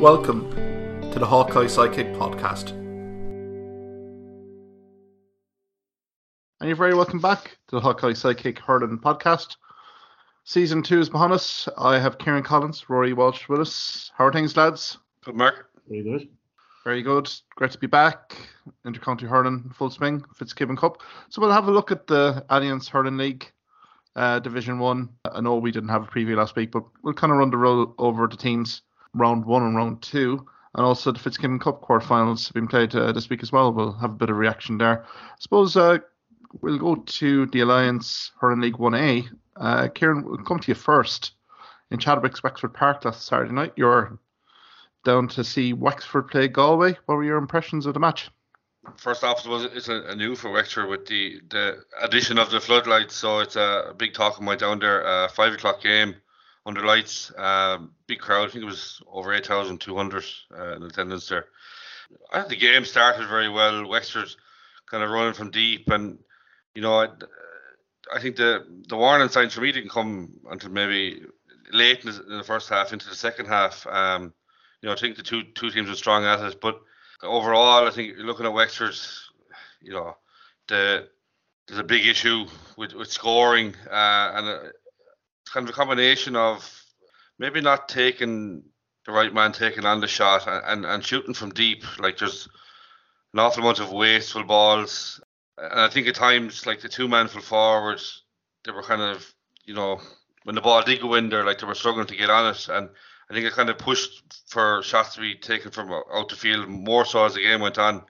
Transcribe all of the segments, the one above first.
Welcome to the Hawkeye Sidekick podcast. And you're very welcome back to the Hawkeye Sidekick Hurling podcast. Season two is behind us. I have Kieran Collins, Ruairi Walsh with us. How are things, lads? Good, Mark. Very good. Very good. Great to be back. Intercounty hurling full swing, Fitzgibbon Cup. So we'll have a look at the Allianz Hurling League uh, Division One. I know we didn't have a preview last week, but we'll kind of run the roll over the teams round one and round two, and also the Fitzgibbon Cup quarterfinals have been played uh, this week as well. We'll have a bit of reaction there. I suppose uh, we'll go to the Allianz Hurling League 1A. Uh, Kieran, we'll come to you first. In Chadwick's Wexford Park last Saturday night, you're down to see Wexford play Galway. What were your impressions of the match? First off, it's a, a, new for Wexford with the, the addition of the floodlights, so it's a, big talking point down there. Uh, five o'clock game under lights, um, big crowd. I think it was over eight thousand two hundred uh, in attendance there. I think the game started very well. Wexford kind of running from deep, and you know, I, I think the the warning signs for me didn't come until maybe late in the, first half into the second half. Um, you know, I think the two two teams were strong at it, but overall, I think looking at Wexford, you know, the there's a big issue with, with scoring, uh, and uh, kind of a combination of maybe not taking the right man taking on the shot and, and, and shooting from deep. Like there's an awful amount of wasteful balls, and I think at times like the two man full forward, they were kind of you know when the ball did go in there, like they were struggling to get on it, and I think it kind of pushed for shots to be taken from out the field more so as the game went on.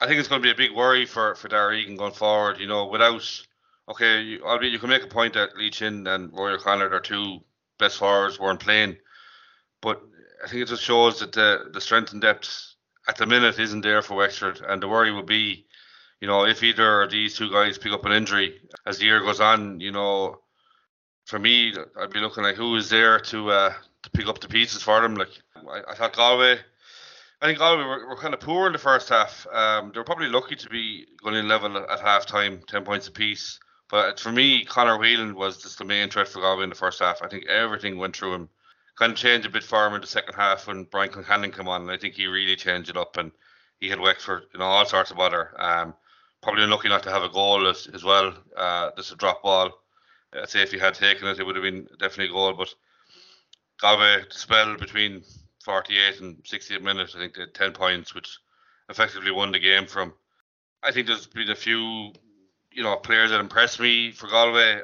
I think it's going to be a big worry for for Darragh Egan going forward. You know, without okay, you, albeit you can make a point that Lee Chin and Rory O'Connor are two best forwards weren't playing, but I think it just shows that the the strength and depth at the minute isn't there for Wexford, and the worry will be, you know, if either of these two guys pick up an injury as the year goes on, you know, for me, I'd be looking like who is there to uh, to pick up the pieces for them. Like I, I thought Galway, I think Galway were, were kind of poor in the first half. Um, they were probably lucky to be going in level at half time, ten points apiece. But for me, Conor Whelan was just the main threat for Galway in the first half. I think everything went through him. Kind of changed a bit for him in the second half when Brian Concannon came on, and I think he really changed it up and he had Wexford in all sorts of bother. Um, probably unlucky not to have a goal as, as well. Uh, just a drop ball. I'd say if he had taken it, it would have been definitely a goal. But Galway spell between 48 and 68 minutes. I think they had 10 points, which effectively won the game from. I think there's been a few, you know, players that impressed me for Galway.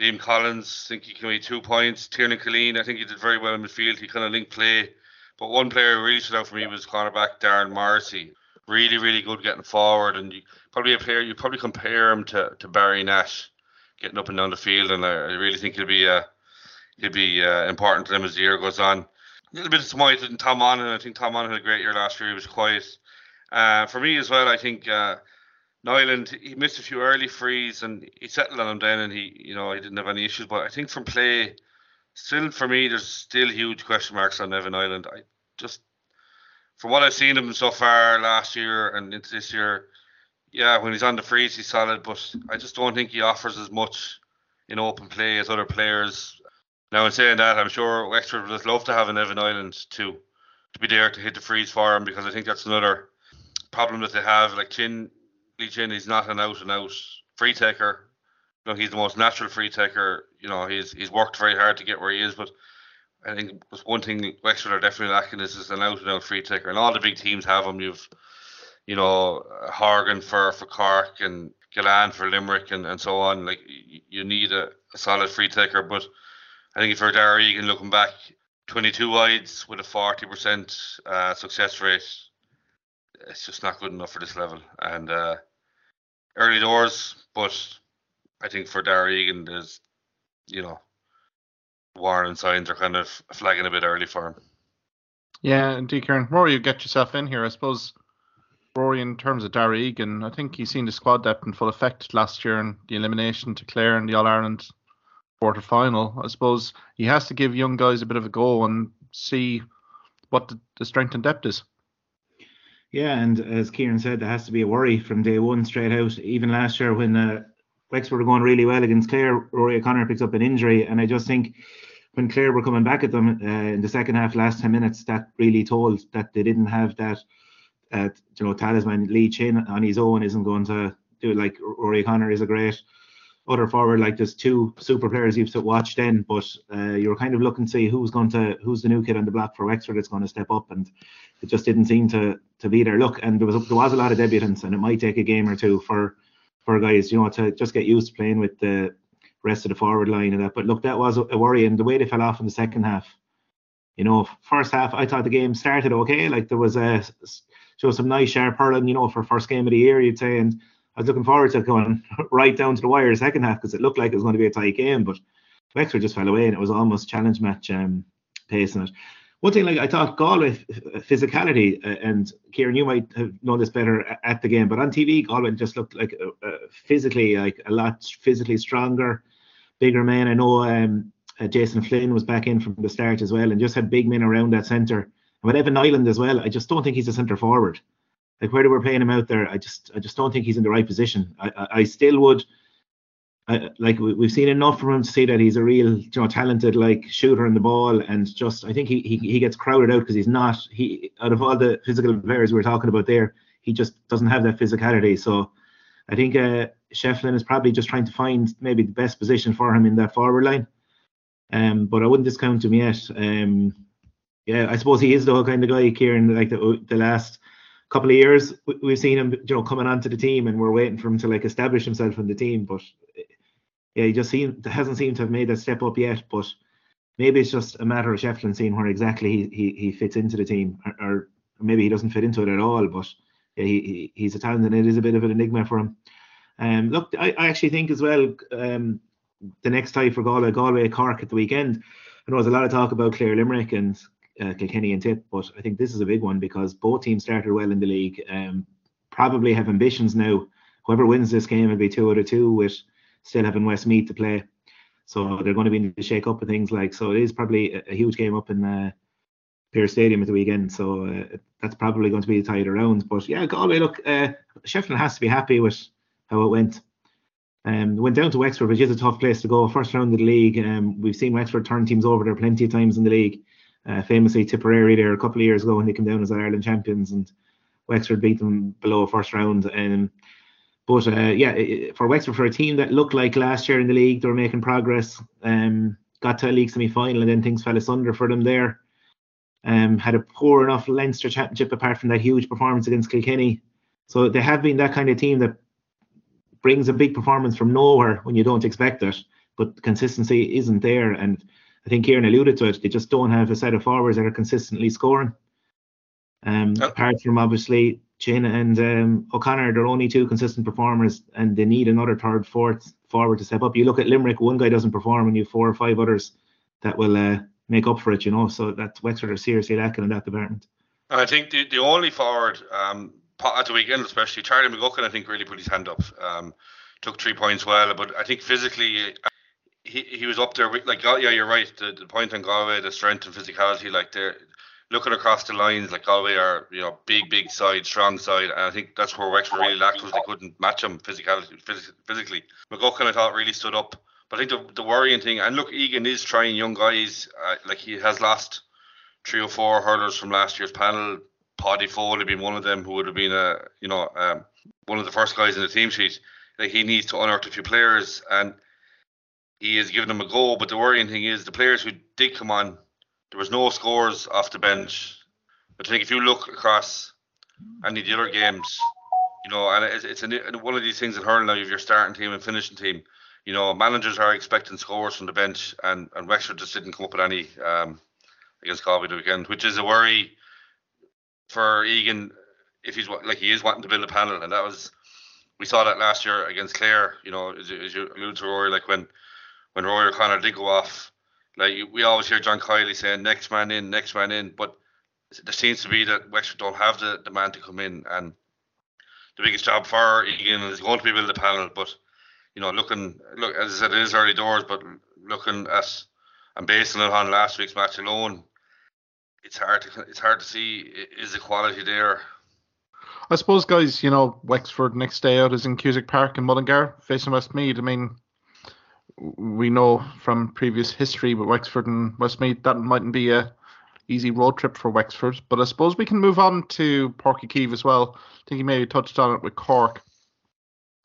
Liam Collins, I think he can be two points. Tiernan Killeen, I think he did very well in midfield. He kind of linked play. But one player who really stood out for me was cornerback Darren Morrissey. Really, really good getting forward, and you, probably a player you probably compare him to, to Barry Nash, getting up and down the field, and I, I really think he'll be a he'll be uh, important to them as the year goes on. A little bit disappointed in Tom Monaghan. I think Tom Monaghan had a great year last year. He was quiet. Uh, for me as well, I think uh, Niland he missed a few early frees and he settled on them then, and he you know he didn't have any issues. But I think from play, still for me, there's still huge question marks on Evan Niland. I just from what I've seen him so far last year and into this year, yeah, when he's on the frees, he's solid. But I just don't think he offers as much in open play as other players now, in saying that, I'm sure Wexford would love to have an Evan Niland to to be there to hit the frees for him because I think that's another problem that they have. Like Chin, Chin, he's not an out and out free taker. You know, he's the most natural free taker. You know, he's he's worked very hard to get where he is, but I think one thing Wexford are definitely lacking is, is an out and out free taker, and all the big teams have him. You've you know Horgan for for Cork and Gillane for Limerick and, and so on. Like you need a, a solid free taker, but I think for Darragh Egan looking back, 22 wides with a 40% uh, success rate, it's just not good enough for this level. And uh, early doors, but I think for Darragh Egan, there's, you know, warning signs are kind of flagging a bit early for him. Yeah, indeed, Kieran. Ruairi, you get yourself in here. I suppose Ruairi, in terms of Darragh Egan, I think he's seen the squad depth in full effect last year and the elimination to Clare in the All Ireland quarter final. I suppose he has to give young guys a bit of a go and see what the, the strength and depth is. Yeah, and as Kieran said, there has to be a worry from day one straight out. Even last year when uh, Wexford were going really well against Clare, Rory O'Connor picks up an injury, and I just think when Clare were coming back at them uh, in the second half, last ten minutes, that really told that they didn't have that. Uh, you know, talisman Lee Chin on his own isn't going to do it. Like Rory O'Connor is a great other forward. Like there's two super players you've to watch then, but uh, you're kind of looking to see who's going to who's the new kid on the block for Wexford that's going to step up, and it just didn't seem to to be there. Look, and there was there was a lot of debutants, and it might take a game or two for for guys, you know, to just get used to playing with the rest of the forward line and that. But look, that was a worry, and the way they fell off in the second half. You know, first half I thought the game started okay. Like there was a show some nice sharp hurling, you know, for first game of the year, you'd say, and I was looking forward to going right down to the wire the second half because it looked like it was going to be a tight game, but Wexford just fell away and it was almost challenge match um, pace in it. One thing, like I thought, Galway physicality, uh, and Kieran, you might have known this better at the game, but on TV, Galway just looked like uh, uh, physically, like a lot physically stronger, bigger men. I know um, uh, Jason Flynn was back in from the start as well, and just had big men around that centre. And with Evan Niland as well, I just don't think he's a centre forward. Like where were playing him out there, I just I just don't think he's in the right position. I I, I still would. I, like we've seen enough from him to see that he's a real, you know, talented like shooter in the ball, and just I think he he, he gets crowded out because he's not he out of all the physical players we were talking about there, he just doesn't have that physicality. So I think uh, Shefflin is probably just trying to find maybe the best position for him in that forward line. Um, but I wouldn't discount him yet. Um, yeah, I suppose he is the whole kind of guy, Kieran, like the the last couple of years we've seen him, you know, coming onto the team, and we're waiting for him to like establish himself in the team. But yeah, he just seemed hasn't seemed to have made that step up yet. But maybe it's just a matter of Shefflin seeing where exactly he, he, he fits into the team, or, or, maybe he doesn't fit into it at all. But yeah, he, he he's a talent, and it is a bit of an enigma for him. Um, look, I, I actually think as well. Um, the next tie for Galway, Galway Cork at the weekend. I know there's a lot of talk about Clare Limerick and uh, Kilkenny and Tip, but I think this is a big one because both teams started well in the league. Um, probably have ambitions now. Whoever wins this game will be two out of two with still having Westmeath to play. So they're going to be in the shake up of things like so. It is probably a, a huge game up in uh, Pearse Stadium at the weekend. So uh, that's probably going to be the tied around. But yeah, Galway look, uh, Shefflin has to be happy with how it went. Um, went down to Wexford, which is a tough place to go. First round of the league. Um, we've seen Wexford turn teams over there plenty of times in the league. Uh, famously Tipperary there a couple of years ago when they came down as Ireland champions and Wexford beat them below first round. And but uh, yeah, for Wexford for a team that looked like last year in the league, they were making progress. Um, got to a league semi final and then things fell asunder for them there. Um, had a poor enough Leinster championship apart from that huge performance against Kilkenny. So they have been that kind of team that brings a big performance from nowhere when you don't expect it, but consistency isn't there. And I think Kieran alluded to it. They just don't have a set of forwards that are consistently scoring. Um, oh. Apart from obviously Chin and um, O'Connor, they're only two consistent performers, and they need another third, fourth forward to step up. You look at Limerick, one guy doesn't perform, and you have four or five others that will uh, make up for it. You know, so that Wexford are seriously lacking in that department. And I think the, the only forward um, at the weekend, especially Charlie McGuckin, I think really put his hand up. Um, took three points well, but I think physically he, he was up there like yeah you're right. The, the point on Galway the strength and physicality like they're looking across the lines like Galway are you know big big side strong side and I think that's where Wexford really lacked was they couldn't match them physicality phys- physically. McGuckin I thought really stood up. But I think the, the worrying thing and look Egan is trying young guys uh, like he has lost three or four hurlers from last year's panel. Paddy Ford Foley being one of them who would have been a you know um, one of the first guys in the team sheet. Like he needs to unearth a few players and he has given them a go. But the worrying thing is the players who did come on, there was no scores off the bench. But I think if you look across any of the other games, you know, and it's, it's a, one of these things in hurling now, if you're starting team and finishing team, you know, managers are expecting scores from the bench, and, and Wexford just didn't come up with any um, against Galway the weekend, which is a worry for Egan if he's like he is wanting to build a panel, and that was we saw that last year against Clare. You know, as, as you alluded to, Ruairi, like when when Rory O'Connor did go off, like we always hear John Kiely saying next man in, next man in, but there seems to be that Wexford don't have the, the man to come in, and the biggest job for Egan is going to be build a panel. But you know, looking look as I said, it is early doors, but looking at and basing it on last week's match alone, it's hard to it's hard to see is the quality there. I suppose, guys, you know, Wexford next day out is in Cusack Park in Mullingar facing Westmeath. I mean, we know from previous history with Wexford and Westmeath that mightn't be a easy road trip for Wexford. But I suppose we can move on to Uí Chaoimh as well. I think you maybe touched on it with Cork.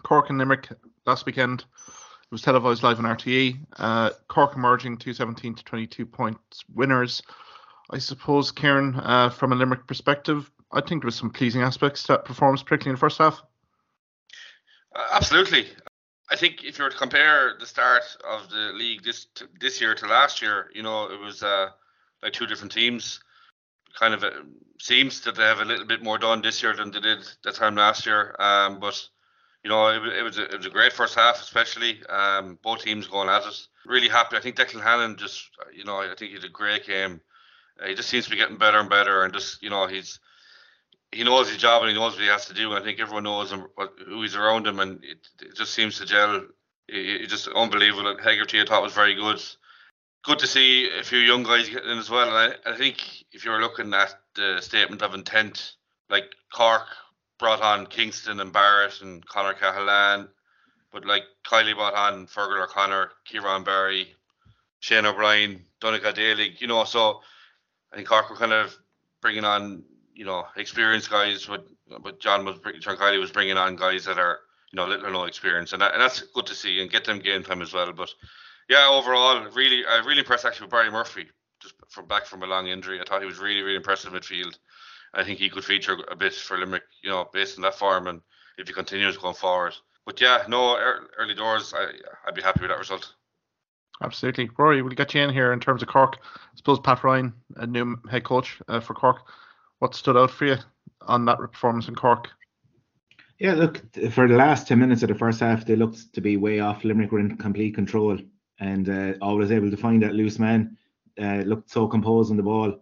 Cork and Limerick last weekend. It was televised live on RTE. Uh, Cork emerging 217 to 22 points winners. I suppose, Kieran, uh, from a Limerick perspective, I think there was some pleasing aspects to that performance, particularly in the first half. Absolutely. I think if you were to compare the start of the league this this year to last year, you know, it was uh, like two different teams. Kind of uh, seems that they have a little bit more done this year than they did that time last year. Um, but you know, it, it was a, it was a great first half, especially um, both teams going at it. Really happy. I think Declan Hannon just, you know, I think he did a great game. Uh, he just seems to be getting better and better, and just you know, he's he knows his job and he knows what he has to do. And I think everyone knows him, who he's around him, and it, it just seems to gel. It's just unbelievable. Hegarty I thought was very good. Good to see a few young guys getting in as well. And I, I think if you're looking at the statement of intent, like Cork brought on Kingston and Barrett and Conor Cahalane, but like Kiely brought on Fergal O'Connor, Kieran Barry, Shane O'Brien, Donnacha Daly, you know, so I think Cork were kind of bringing on you know, experienced guys. But but John was Kiely was bringing on guys that are you know little or no experience, and, that, and that's good to see and get them game time as well. But yeah, overall, really, I really impressed actually with Barry Murphy just from back from a long injury. I thought he was really really impressive midfield. I think he could feature a bit for Limerick, you know, based on that form and if he continues going forward. But yeah, no early doors. I I'd be happy with that result. Absolutely, Ruairi. We'll get you in here in terms of Cork. I suppose Pat Ryan, a new head coach uh, for Cork what stood out for you on that performance in Cork? Yeah, look, for the last 10 minutes of the first half, they looked to be way off. Limerick were in complete control and uh, always able to find that loose man. Uh, looked so composed on the ball.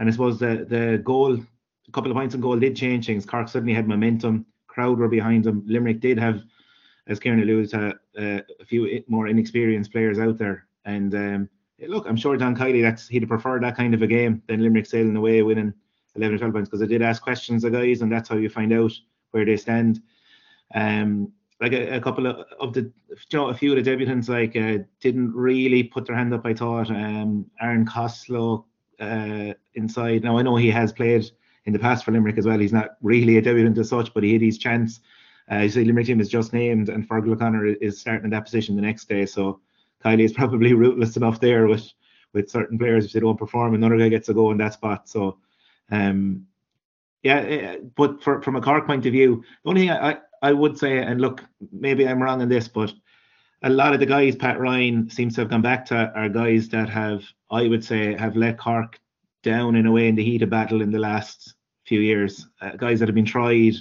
And I suppose the, the goal, a couple of points in goal did change things. Cork suddenly had momentum. Crowd were behind them. Limerick did have, as Kieran alluded to, uh, a few more inexperienced players out there. And um, look, I'm sure Don Kiely, that's he'd prefer that kind of a game than Limerick sailing away winning 11 or 12 points because I did ask questions of guys, and that's how you find out where they stand. Um, like a, a couple of, of the, you know, a few of the debutants like uh, didn't really put their hand up. I thought um, Aaron Costello uh, inside. Now I know he has played in the past for Limerick as well. He's not really a debutant as such, but he had his chance. Uh, you see, Limerick team is just named, and Fergal O'Connor is starting in that position the next day. So Kiely is probably ruthless enough there with with certain players if they don't perform, another guy gets a go in that spot. So um, yeah, eh, but for, from a Cork point of view, the only thing I, I would say, and look, maybe I'm wrong in this, but a lot of the guys Pat Ryan seems to have gone back to are guys that have, I would say, have let Cork down in a way in the heat of battle in the last few years. Uh, guys that have been tried,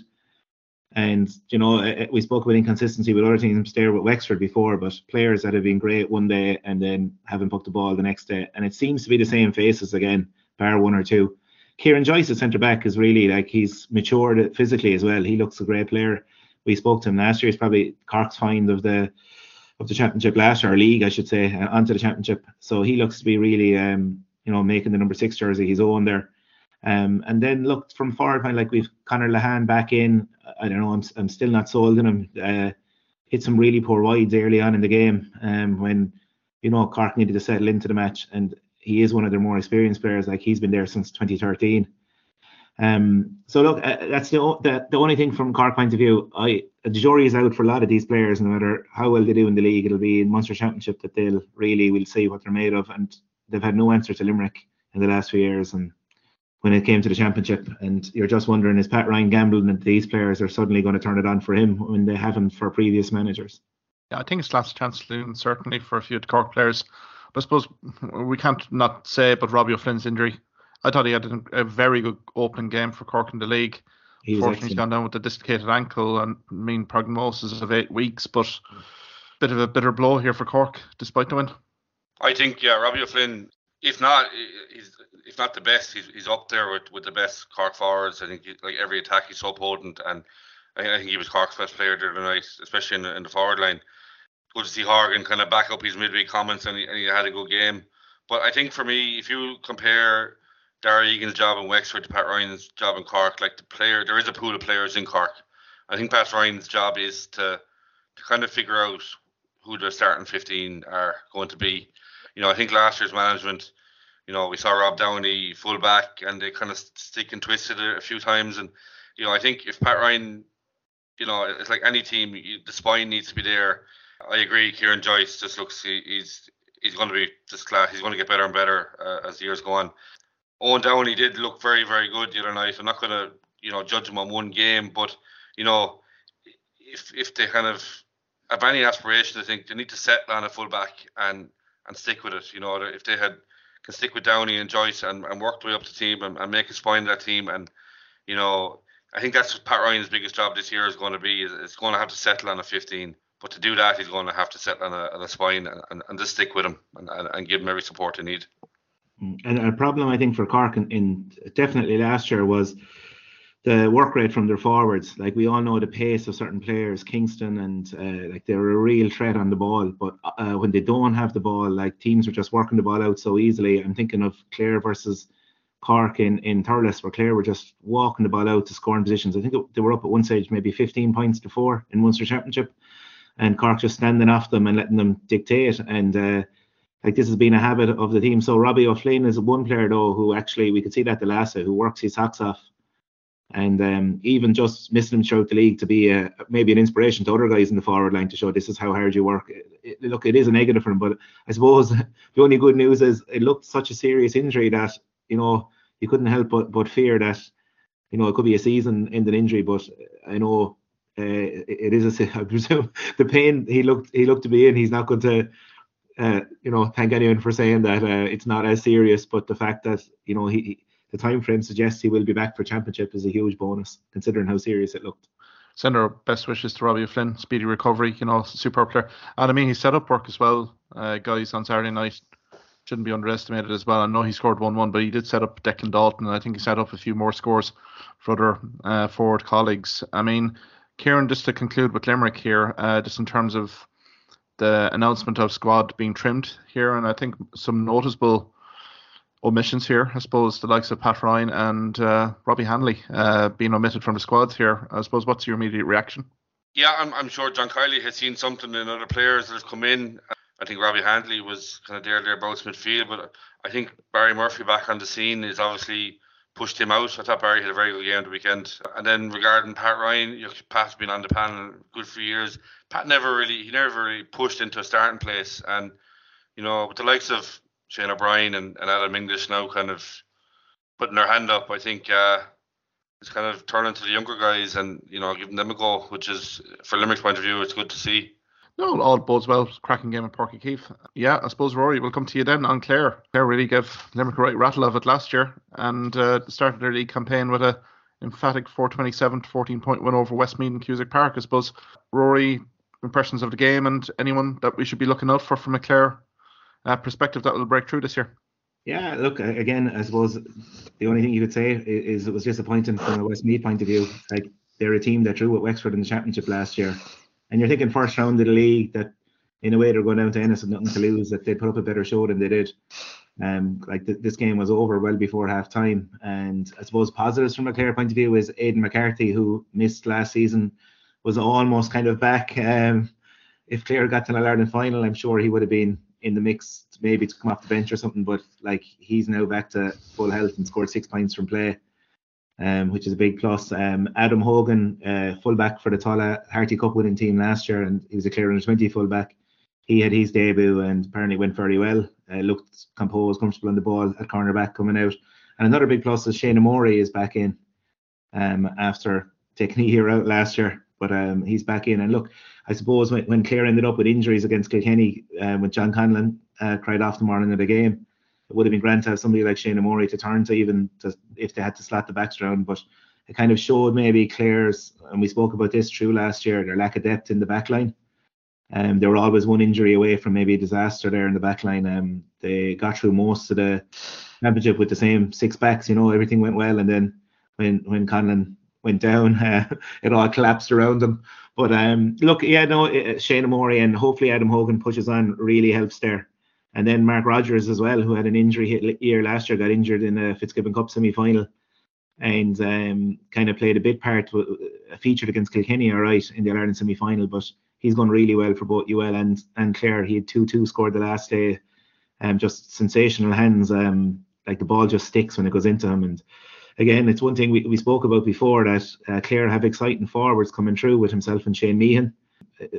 and you know, eh, eh, we spoke about inconsistency with other teams there with Wexford before, but players that have been great one day and then haven't booked the ball the next day, and it seems to be the same faces again, bar one or two. Kieran Joyce the centre back is really like he's matured physically as well. He looks a great player. We spoke to him last year. He's probably Cork's find of the of the championship last year, or league, I should say, uh, onto the championship. So he looks to be really, um, you know, making the number six jersey his own there. Um, and then look from forward line, like we've Conor Lehane back in. I don't know, I'm, I'm still not sold on him. Uh, hit some really poor wides early on in the game um, when, you know, Cork needed to settle into the match. And he is one of their more experienced players. Like he's been there since 2013. Um, so look, uh, that's the, the the only thing from Cork point of view. I the jury is out for a lot of these players. No matter how well they do in the league, it'll be in Munster Championship that they'll really will see what they're made of. And they've had no answer to Limerick in the last few years. And when it came to the championship, and you're just wondering, is Pat Ryan gambling that these players are suddenly going to turn it on for him when they haven't for previous managers? Yeah, I think it's last chance saloon certainly for a few Cork players. But I suppose we can't not say but Robbie O'Flynn's injury. I thought he had a, very good opening game for Cork in the league. He Fortunately, he's gone down with a dislocated ankle and mean prognosis of eight weeks, but bit of a bitter blow here for Cork, despite the win. I think yeah, Robbie O'Flynn, if not, he's if not the best, he's, he's up there with, with the best Cork forwards. I think he, like every attack he's so potent, and I, I think he was Cork's best player the other night, especially in, in the forward line good to see Horgan kind of back up his midweek comments and he, and he had a good game. But I think for me, if you compare Darragh Egan's job in Wexford to Pat Ryan's job in Cork, like the player, there is a pool of players in Cork. I think Pat Ryan's job is to to kind of figure out who the starting 15 are going to be. You know, I think last year's management, you know, we saw Rob Downey full back and they kind of stick and twisted it a few times. And, you know, I think if Pat Ryan, you know, it's like any team, the spine needs to be there. I agree. Kieran Joyce just looks, he's he's going to be just class. He's going to get better and better uh, as the years go on. Owen Downey did look very, very good the other night. I'm not going to, you know, judge him on one game, but, you know, if if they kind of have any aspiration, I think they need to settle on a fullback and and stick with it. You know, if they had can stick with Downey and Joyce and, and work the way up the team and, and make a spine that team, and you know, I think that's Pat Ryan's biggest job this year is going to be. Is going to have to settle on a 15. But to do that, he's going to have to settle on a, on a spine and, and, and just stick with him and, and, and give him every support he need. Mm, and a problem I think for Cork in, in definitely last year was the work rate from their forwards. Like we all know the pace of certain players, Kingston, and uh, like they're a real threat on the ball. But uh, when they don't have the ball, like teams are just working the ball out so easily. I'm thinking of Clare versus Cork in in Thurles, where Clare were just walking the ball out to scoring positions. I think they were up at one stage maybe 15 points to four in Munster Championship, and Cork just standing off them and letting them dictate. And uh, like this has been a habit of the team. So Robbie O'Flynn is one player though who actually we could see that the last who works his socks off and um, even just missing him throughout the league to be a, maybe an inspiration to other guys in the forward line to show this is how hard you work. It, it, look, it is a negative for him, but I suppose the only good news is it looked such a serious injury that you know you couldn't help but but fear that you know it could be a season-ending injury. But I know uh, it, it is a I presume the pain he looked he looked to be in. He's not going to. Uh, you know, thank anyone for saying that uh, it's not as serious, but the fact that you know he the time frame suggests he will be back for championship is a huge bonus considering how serious it looked. Send our best wishes to Robbie Flynn, speedy recovery, you know, super player. And I mean, he set up work as well, uh, guys, on Saturday night. Shouldn't be underestimated as well. I know he scored 1 1, but he did set up Declan Dalton, and I think he set up a few more scores for other uh, forward colleagues. I mean, Kieran, just to conclude with Limerick here, uh, just in terms of the announcement of squad being trimmed here, and I think some noticeable omissions here. I suppose the likes of Pat Ryan and uh, Robbie Hanley uh, being omitted from the squads here. I suppose what's your immediate reaction? Yeah, I'm, I'm sure John Kiely has seen something in other players that have come in. I think Robbie Hanley was kind of there thereabouts midfield, but I think Barry Murphy back on the scene is obviously pushed him out. I thought Barry had a very good game the weekend. And then regarding Pat Ryan, you know, Pat's been on the panel good for years. Pat never really he never really pushed into a starting place, and you know with the likes of Shane O'Brien and, and Adam English now kind of putting their hand up. I think uh, it's kind of turning to the younger guys and you know giving them a go, which is for Limerick's point of view, it's good to see. No, all bodes well. Cracking game at Uí Chaoimh. Yeah, I suppose Ruairi we'll come to you then on Clare. Clare really gave Limerick a right rattle of it last year and uh, started their league campaign with a emphatic 427 to 14 point win over Westmeath and Cusack Park. I suppose Ruairi impressions of the game and anyone that we should be looking out for from a Clare uh, perspective that will break through this year. Yeah, look again. I suppose the only thing you could say is, it was disappointing from a Westmeath point of view. Like they're a team that drew at Wexford in the championship last year, and you're thinking first round of the league that in a way they're going down to Ennis with nothing to lose. That they put up a better show than they did. Um, like th- this game was over well before half time, and I suppose positives from a Clare point of view is Aidan McCarthy, who missed last season, was almost kind of back. Um, if Clare got to the Ireland final, I'm sure he would have been in the mix maybe to come off the bench or something. But like he's now back to full health and scored six points from play, um, which is a big plus. Um, Adam Hogan, uh, fullback for the Tulla Harty Cup winning team last year, and he was a Clare under 20 fullback. He had his debut and apparently went very well. Uh, looked composed, comfortable on the ball at cornerback coming out. And another big plus is Seadna Morey is back in um, after taking a year out last year, but um, he's back in. And look, I suppose when, when Clare ended up with injuries against Kilkenny, uh, when John Conlon uh, cried off the morning of the game, it would have been grand to have somebody like Seadna Morey to turn to, even to, if they had to slat the backs around. But it kind of showed maybe Clare's, and we spoke about this through last year, their lack of depth in the back line. Um, they were always one injury away from maybe a disaster there in the back line. Um, they got through most of the championship with the same six backs. You know, everything went well, and then when when Conlon went down, uh, it all collapsed around them. But um, look, yeah, no, uh, Seadna Morey and hopefully Adam Hogan pushes on really helps there. And then Mark Rogers as well, who had an injury hit year last year, got injured in a Fitzgibbon Cup semi final and um, kind of played a big part, featured against Kilkenny, all right, in the Ireland semi final. But he's gone really well for both UL and and Clare. He had two two scored the last day, um, just sensational hands. Um, like the ball just sticks when it goes into him. And again, it's one thing we, we spoke about before that uh, Clare have exciting forwards coming through with himself and Shane Meehan.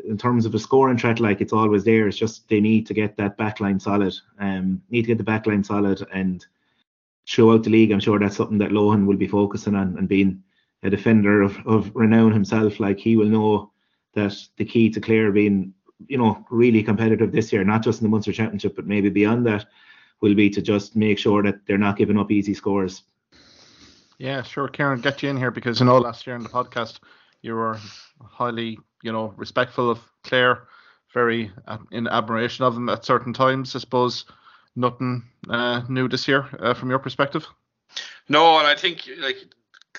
In terms of a scoring threat, like it's always there. It's just they need to get that backline solid. Um, need to get the backline solid and show out the league, I'm sure that's something that Lohan will be focusing on and being a defender of, of renown himself. Like he will know that the key to Clare being, you know, really competitive this year, not just in the Munster Championship, but maybe beyond that, will be to just make sure that they're not giving up easy scores. Yeah, sure, Karen, get you in here because you know last year in the podcast you were highly, you know, respectful of Clare, very uh, in admiration of them at certain times. I suppose nothing uh, new this year uh, from your perspective. No, and I think like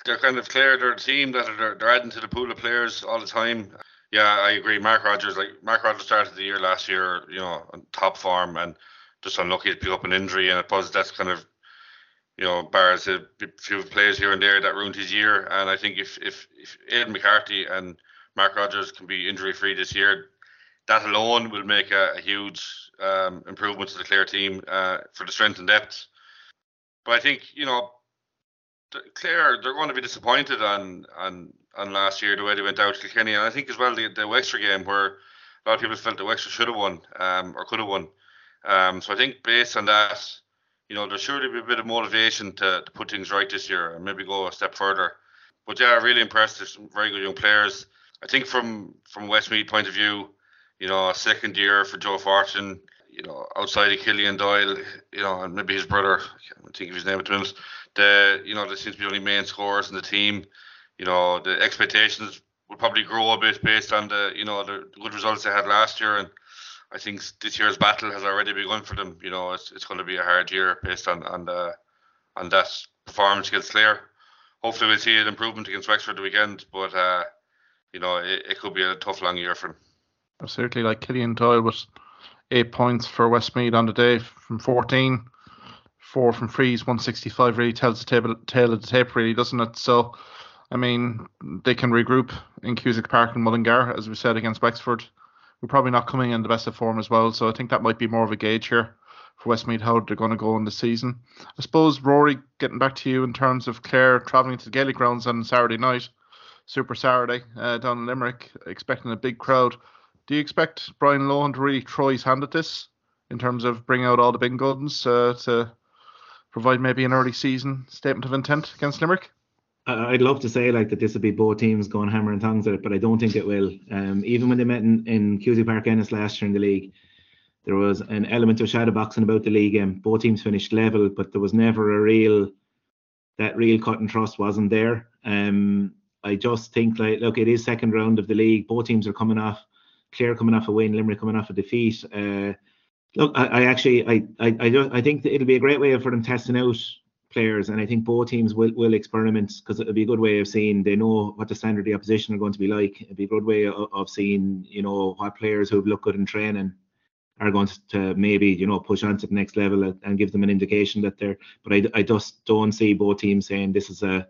they're kind of Clare. They're a team that are they're adding to the pool of players all the time. Yeah, I agree. Mark Rogers, like Mark Rogers started the year last year, you know, on top form and just unlucky to pick up an injury, and I suppose that's kind of you know, bars a few players here and there that ruined his year. And I think if if if Aidan McCarthy and Mark Rogers can be injury free this year, that alone will make a, a huge um, improvement to the Clare team uh, for the strength and depth. But I think you know, Clare they're going to be disappointed on on on last year the way they went out to Kilkenny, and I think as well the the Wexford game where a lot of people felt the Wexford should have won um, or could have won. Um, so I think based on that, you know, there's surely be a bit of motivation to, to put things right this year and maybe go a step further. But yeah, really impressed. There's some very good young players. I think from from Westmeath point of view, you know, a second year for Joe Fortune, you know, outside of Killian Doyle, you know, and maybe his brother, I can't think of his name at the minute. The you know, there seems to be only main scorers in the team. You know, the expectations would probably grow a bit based on the you know the good results they had last year and I think this year's battle has already begun for them. You know, it's, it's going to be a hard year based on on the on that performance against Clare. Hopefully, we'll see an improvement against Wexford the weekend, but uh, you know, it, it could be a tough long year for them. Absolutely, like Killian Doyle was eight points for Westmeath on the day from 14, four from frees, 165 really tells the table, tail of the tape, really, doesn't it? So, I mean, they can regroup in Cusack Park and Mullingar, as we said, against Wexford we're probably not coming in the best of form as well. So I think that might be more of a gauge here for Westmeath how they're going to go in the season. I suppose Ruairi, getting back to you in terms of Clare travelling to the Gaelic grounds on Saturday night, Super Saturday uh, down in Limerick, expecting a big crowd. Do you expect Brian Lohan to really throw his hand at this in terms of bringing out all the big guns uh, to provide maybe an early season statement of intent against Limerick? I'd love to say like that this would be both teams going hammer and tongs at it, but I don't think it will. Um, even when they met in, in Cusack Park Ennis last year in the league, there was an element of shadow boxing about the league game. Both teams finished level, but there was never a real that real cut and trust wasn't there. Um, I just think like look, it is second round of the league. Both teams are coming off Clare coming off a win, Limerick coming off a defeat. Uh, look, I, I actually I I I, I think it'll be a great way for them testing out players, and I think both teams will, will experiment because it'll be a good way of seeing they know what the standard of the opposition are going to be like. It'll be a good way of, of seeing you know what players who've looked good in training are going to maybe you know push on to the next level and give them an indication that they're. But I, I just don't see both teams saying this is a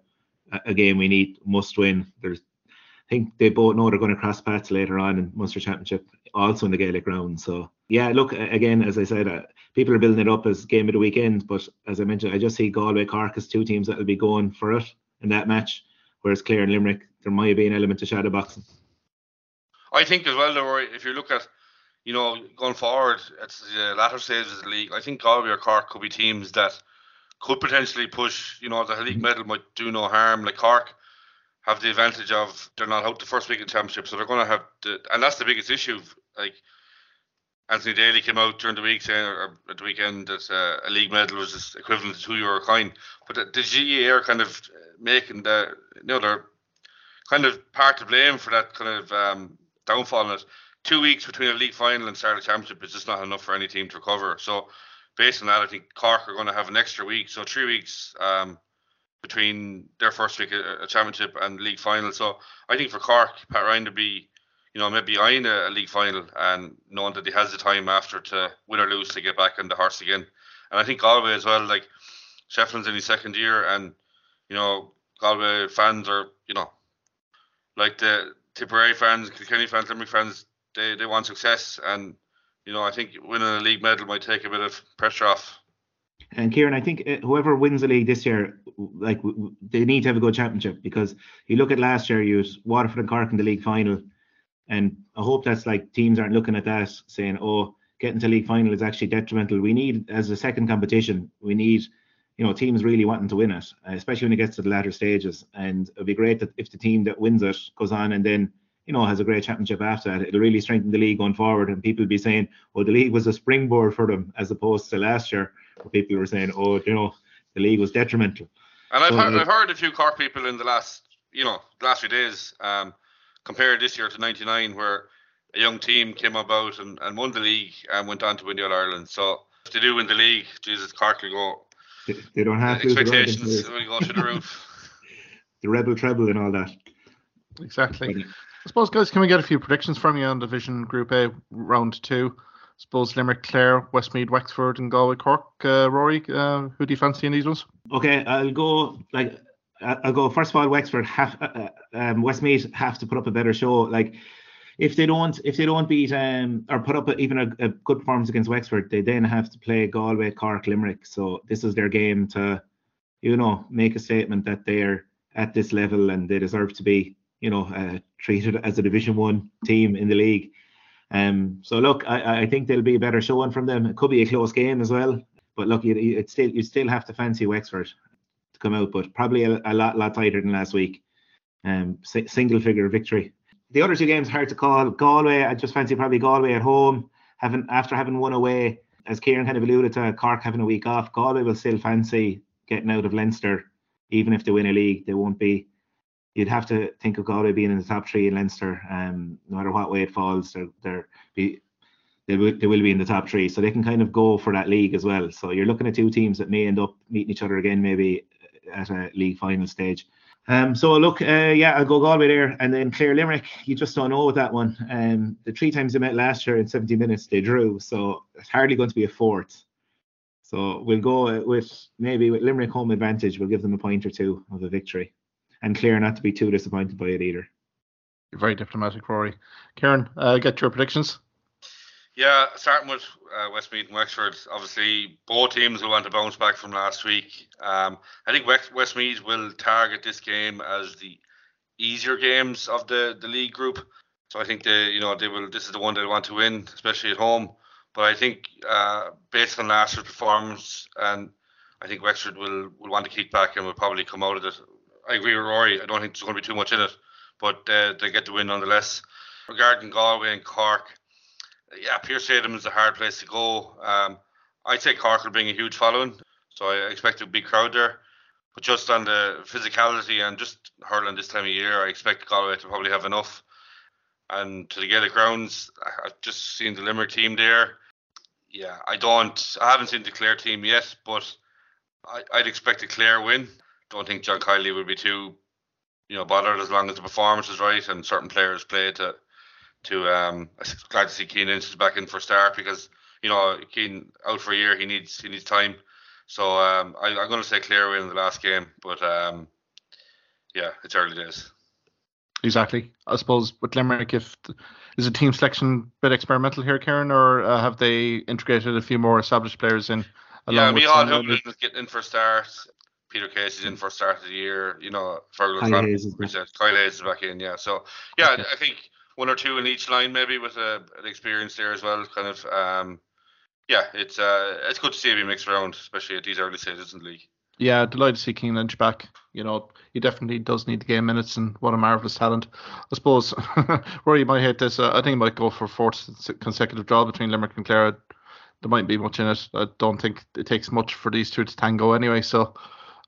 a game we need must win. There's I think they both know they're going to cross paths later on in Munster Championship, also in the Gaelic ground. So yeah, look again, as I said, uh, people are building it up as game of the weekend, but as I mentioned, I just see Galway Cork as two teams that will be going for it in that match, whereas Clare and Limerick, there might be an element of shadow boxing. I think as well, though, if you look at you know going forward at the latter stages of the league, I think Galway or Cork could be teams that could potentially push. You know, the league medal might do no harm. Like Cork have the advantage of they're not out the first week in championship, so they're going to have the, and that's the biggest issue. Like Anthony Daly came out during the week saying, or at the weekend, that uh, a league medal was equivalent to two euro coin. But the, the GAA are kind of making the, you know, they're kind of part to blame for that kind of um, downfall. And two weeks between a league final and start of championship is just not enough for any team to recover. So based on that, I think Cork are going to have an extra week, so three weeks. Um, between their first week a, championship and league final. So I think for Cork, Pat Ryan to be, you know, maybe eyeing a, a, league final and knowing that he has the time after to win or lose to get back on the horse again. And I think Galway as well, like Shefflin's in his second year, and you know Galway fans are, you know, like the Tipperary fans, Kilkenny fans, Limerick fans, they they want success, and you know I think winning a league medal might take a bit of pressure off. And Kieran, I think uh, whoever wins the league this year, like they need to have a good championship because you look at last year, you Waterford and Cork in the league final, and I hope that's like teams aren't looking at that saying, "Oh, getting to league final is actually detrimental." We need as a second competition, we need you know teams really wanting to win it, especially when it gets to the latter stages. And it'd be great that if the team that wins it goes on and then you know has a great championship after that, it'll really strengthen the league going forward. And people will be saying, "Oh, the league was a springboard for them," as opposed to last year, where people were saying, "Oh, you know, the league was detrimental." And I've, so, heard, I've heard a few Cork people in the last, you know, last few days um, compare this year to '99, where a young team came about and, and won the league and went on to win the All Ireland. So if they do win the league, Jesus, Cork will go they, don't have to. Expectations will go to the roof. the rebel treble and all that. Exactly. I suppose, guys, can we get a few predictions from you on Division Group A, round two? I suppose Limerick, Clare, Westmeath, Wexford, and Galway, Cork. Uh, Ruairi, uh, who do you fancy in these ones? Okay, I'll go like I'll go first of all. Wexford have uh, uh, um, Westmeath have to put up a better show. Like if they don't if they don't beat um or put up a, even a, a, good performance against Wexford, they then have to play Galway, Cork, Limerick. So this is their game to, you know, make a statement that they're at this level and they deserve to be, you know, uh, treated as a Division One team in the league. Um, so look, I, I think there'll be a better showing from them. It could be a close game as well, but look, you, still you still have to fancy Wexford to come out, but probably a, a lot lot tighter than last week. Um, single figure victory the other two games hard to call. Galway, I just fancy probably Galway at home, having after having won away, as Kieran kind of alluded to, Cork having a week off. Galway will still fancy getting out of Leinster, even if they win a league. They won't be. You'd have to think of Galway being in the top three in Leinster. Um, no matter what way it falls, they're they're be they will, they will be in the top three, so they can kind of go for that league as well. So you're looking at two teams that may end up meeting each other again, maybe at a league final stage. Um, so look, uh, yeah, I'll go Galway there, and then Clare Limerick. You just don't know with that one. Um, the three times they met last year in 70 minutes, they drew, so it's hardly going to be a fourth. So we'll go with maybe with Limerick home advantage. We'll give them a point or two of a victory, and Clare not to be too disappointed by it either. You're very diplomatic, Ruairi. Karen, uh, get your predictions. Yeah, starting with uh, Westmeath and Wexford, obviously both teams will want to bounce back from last week. Um, I think West, Westmeath will target this game as the easier games of the, the league group. So I think they, you know, they will. This is the one they want to win, especially at home. But I think uh, based on last year's performance, and I think Wexford will will want to kick back and will probably come out of it. I agree with Ruairi. I don't think there's going to be too much in it, but uh, they get the win nonetheless. Regarding Galway and Cork yeah, Pearse Stadium is a hard place to go. Um, I'd say Cork will bring a huge following, so I expect a big crowd there. But just on the physicality and just hurling this time of year, I expect Galway to probably have enough. And to the Gaelic grounds, I've just seen the Limerick team there. Yeah, I don't, I haven't seen the Clare team yet, but I, would expect a Clare win. I don't think John Kiely would be too, you know, bothered as long as the performance is right and certain players play to to um I'm glad to see Cian Lynch back in for start because you know Cian out for a year he needs he needs time. So um I, am gonna say Clare win in the last game, but um yeah, it's early days. Exactly. I suppose with Limerick, if is a team selection a bit experimental here, Karen, or uh, have they integrated a few more established players in? Yeah, Micheál Hublin is getting in for start. Peter Casey's in for start of the year. You know, Fergal Kyle Hayes is back. Kyle Hayes is back in. Yeah, so yeah, okay. I think one or two in each line, maybe with a, an experience there as well. Kind of, um, yeah, it's uh, it's good to see him mixed around, especially at these early stages in the league. Yeah, delighted to see Cian Lynch back. You know, he definitely does need the game minutes, and what a marvelous talent. I suppose, Ruairi, you might hate this. Uh, I think he might go for fourth consecutive draw between Limerick and Clare. There might be much in it. I don't think it takes much for these two to tango anyway. So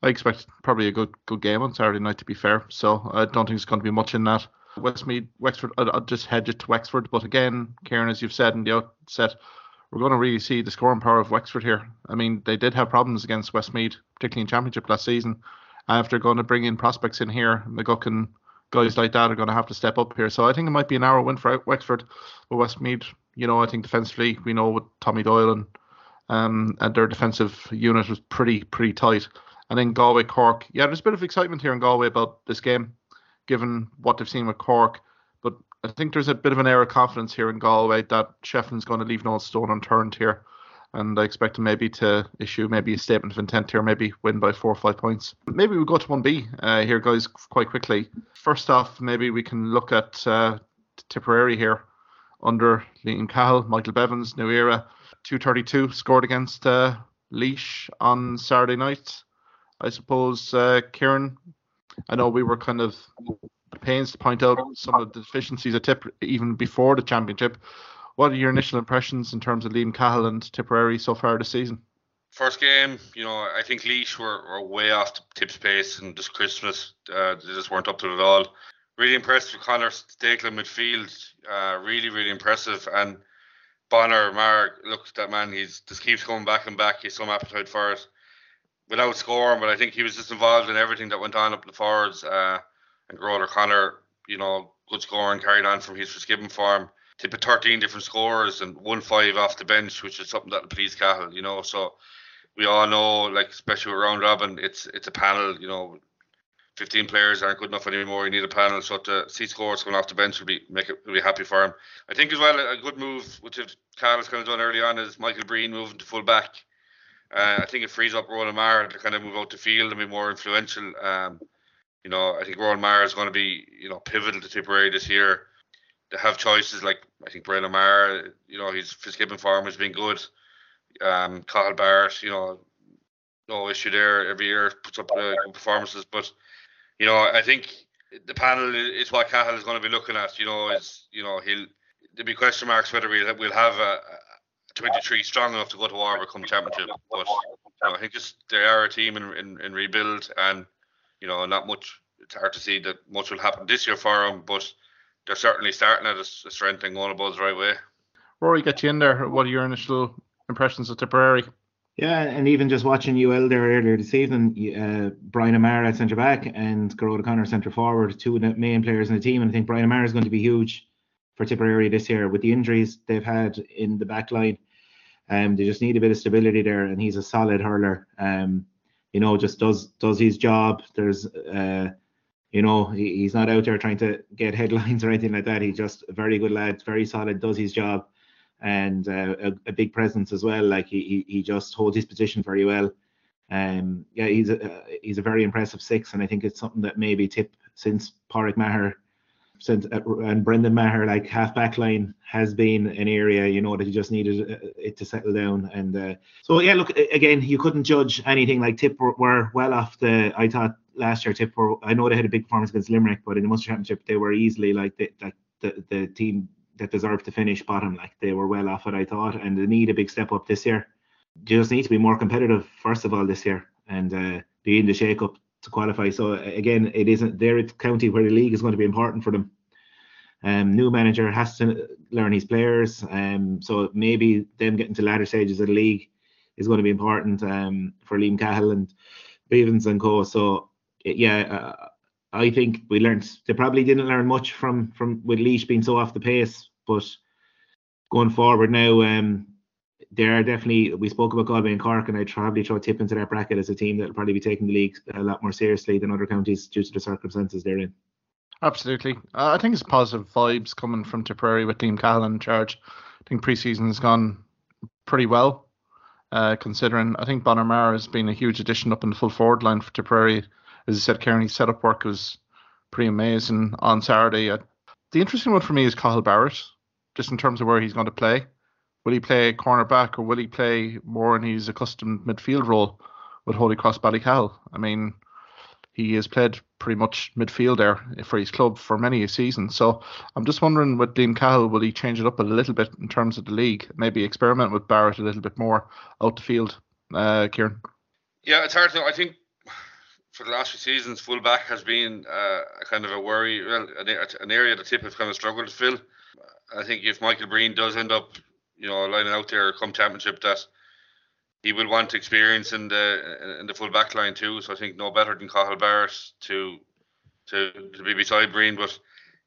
I expect probably a good good game on Saturday night. To be fair, so I don't think it's going to be much in that. Westmeath, Wexford, I'll, just hedge it to Wexford. But again, Kieran, as you've said in the outset, we're going to really see the scoring power of Wexford here. I mean, they did have problems against Westmeath, particularly in Championship last season. After going to bring in prospects in here, McGuck and guys like that are going to have to step up here. So I think it might be an narrow win for Wexford. But Westmeath, you know, I think defensively, we know with Tommy Doyle and um, and their defensive unit was pretty pretty tight. And then Galway Cork, yeah, there's a bit of excitement here in Galway about this game given what they've seen with Cork. But I think there's a bit of an air of confidence here in Galway that Shefflin's going to leave no stone unturned here. And I expect him maybe to issue maybe a statement of intent here, maybe win by four or five points. Maybe we'll go to 1B uh, here, guys, quite quickly. First off, maybe we can look at uh, Tipperary here under Liam Cahill, Michael Bevans, New Era, 232 scored against uh, Laois on Saturday night. I suppose, uh, Kieran, I know we were kind of pains to point out some of the deficiencies at Tip even before the championship. What are your initial impressions in terms of Liam Cahill and Tipperary so far this season? First game, you know, I think Laois were, were way off Tip's pace and just Christmas, uh, they just weren't up to it at all. Really impressed with Conor Stakelum midfield, uh, really, really impressive. And Bonner, Mark, look, at that man, he's just keeps coming back and back. He's some appetite for it without scoring, but I think he was just involved in everything that went on up in the forwards. Uh, and Gearóid O'Connor, you know, good scoring carried on from his Fitzgibbon form. Tip of 13 different scores and one five off the bench, which is something that'll please Cahill, you know. So we all know, like especially with round robin, it's it's a panel, you know. 15 players aren't good enough anymore. You need a panel, so to see scores coming off the bench will be make it will be happy for him. I think as well a good move, which Cahill's kind of done early on, is Michael Breen moving to full back. Uh, I think it frees up Ronan Maher to kind of move out the field and be more influential. Um, you know, I think Ronan Maher is going to be, you know, pivotal to Tipperary this year. They have choices like I think Brian O'Meara, you know, his Fitzgibbon farm has been good. Um, Cathal Barrett, you know, no issue there. Every year puts up uh, good performances, but you know, I think the panel is what Cahill is going to be looking at. You know, is you know he'll there'll be question marks whether we'll have a 23 strong enough to go to war come championship. But you know, I think just they are a team in, in, in rebuild and you know, not much. It's hard to see that much will happen this year for them, but they're certainly starting at a, a strength and going above the right way. Ruairi, get you in there. What are your initial impressions of Tipperary? Yeah, and even just watching UL there earlier this evening, uh, Brian O'Meara at centre back and Gearóid O'Connor centre forward, two of the main players in the team. And I think Brian O'Meara is going to be huge for Tipperary this year with the injuries they've had in the back line. Um, they just need a bit of stability there, and he's a solid hurler. Um, you know, just does does his job. There's, uh, you know, he, he's not out there trying to get headlines or anything like that. He's just a very good lad, very solid, does his job, and uh, a, a, big presence as well. Like he, he just holds his position very well. Um, yeah, he's a he's a very impressive six, and I think it's something that maybe tip since Pádraig Maher since uh, and Brendan Maher, like half back line, has been an area you know that he just needed uh, it to settle down. And uh, so yeah, look again, you couldn't judge anything. Like Tip were, were, well off the. I thought last year Tip were. I know they had a big performance against Limerick, but in the Munster Championship they were easily like the the, the team that deserved to finish bottom. Like they were well off it, I thought, and they need a big step up this year. You just need to be more competitive first of all this year and uh, be in the shake up to qualify. So again, it isn't their county where the league is going to be important for them. Um, new manager has to learn his players. Um, so maybe them getting to latter stages of the league is going to be important um, for Liam Cahill and Bevans and co. So yeah, uh, I think we learned they probably didn't learn much from from with Laois being so off the pace, but going forward now, um, they are definitely. We spoke about Galway and Cork, and I'd probably throw Tip into that bracket as a team that'll probably be taking the league a lot more seriously than other counties due to the circumstances they're in. Absolutely. Uh, I think it's positive vibes coming from Tipperary with Liam Cahill in charge. I think preseason has gone pretty well, uh, considering I think Maher has been a huge addition up in the full forward line for Tipperary. As I said, Kearney's setup work was pretty amazing on Saturday. Uh, the interesting one for me is Cathal Barrett, just in terms of where he's going to play. Will he play cornerback or will he play more in his accustomed midfield role with Holycross-Ballycahill? I mean, he has played pretty much midfield there for his club for many a season. So I'm just wondering with Liam Cahill, will he change it up a little bit in terms of the league? Maybe experiment with Barrett a little bit more out the field, uh, Kieran? Yeah, it's hard to know. I think for the last few seasons, fullback has been uh, a kind of a worry, well, an, an area the tip has kind of struggled to fill. I think if Michael Breen does end up, you know, lining out there come championship, that he will want experience in the in the full back line too. So I think no better than Cathal Barrett to to to be beside Breen. But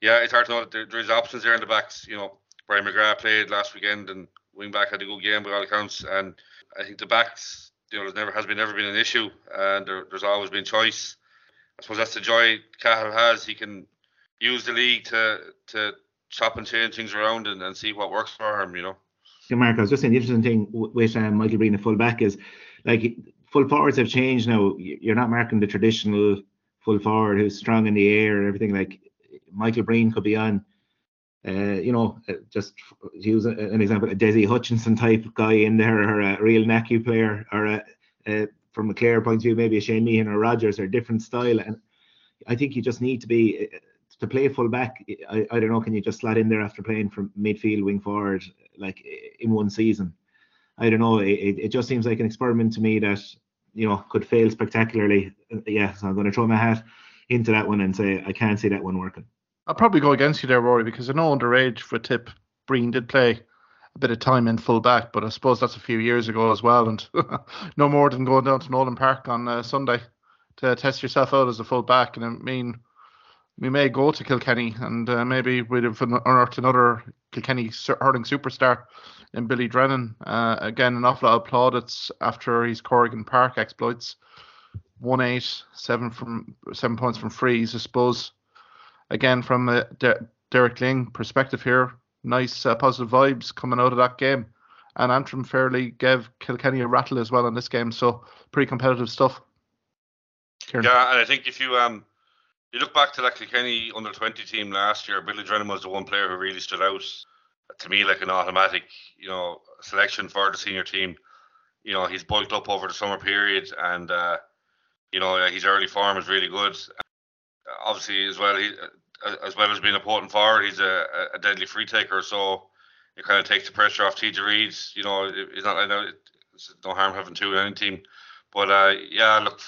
yeah, it's hard to know. There, there's options there in the backs. You know, Brian McGrath played last weekend and wing back had a good game by all accounts. And I think the backs, you know, there's never has been never been an issue, and there, there's always been choice. I suppose that's the joy Cahill has. He can use the league to to chop and change things around and, and see what works for him. You know. Mark, I was just saying the interesting thing with um, Michael Breen at full back is like full forwards have changed now. You're not marking the traditional full forward who's strong in the air and everything. Like Michael Breen could be on, uh, you know, uh, just use an example, a Dessie Hutchinson type guy in there, or a real Naku player, or a, a from a Clare point of view, maybe a Shane Meehan or Rogers, or a different style. And I think you just need to be to play full back. I, I don't know, can you just slot in there after playing from midfield, wing forward, like in one season? I don't know. It, it just seems like an experiment to me that you know could fail spectacularly. Yeah, so I'm going to throw my hat into that one and say I can't see that one working. I'll probably go against you there, Ruairi, because I know underage for tip Breen did play a bit of time in full back, but I suppose that's a few years ago as well, and no more than going down to Nowlan Park on uh, Sunday to test yourself out as a full back. And I mean, we may go to Kilkenny and uh, maybe we'd have unearthed another Kilkenny hurling superstar in Billy Drennan. Uh, again, an awful lot of plaudits after his Corrigan Park exploits. One eight, seven from seven points from frees. I suppose. Again, from a De- Derek Lyng perspective here, nice uh, positive vibes coming out of that game. And Antrim fairly gave Kilkenny a rattle as well in this game, so pretty competitive stuff. Kieran. Yeah, and I think if you um you look back to that Kilkenny under twenty team last year, Billy Drennan was the one player who really stood out to me like an automatic, you know, selection for the senior team. You know, he's bulked up over the summer period, and uh, you know his early form is really good. Obviously, as well, he uh, as well as being a potent forward, he's a, a deadly free taker. So it kind of takes the pressure off TJ Reid. You know, it's not I know it's no harm having two in any team, but uh, yeah, look,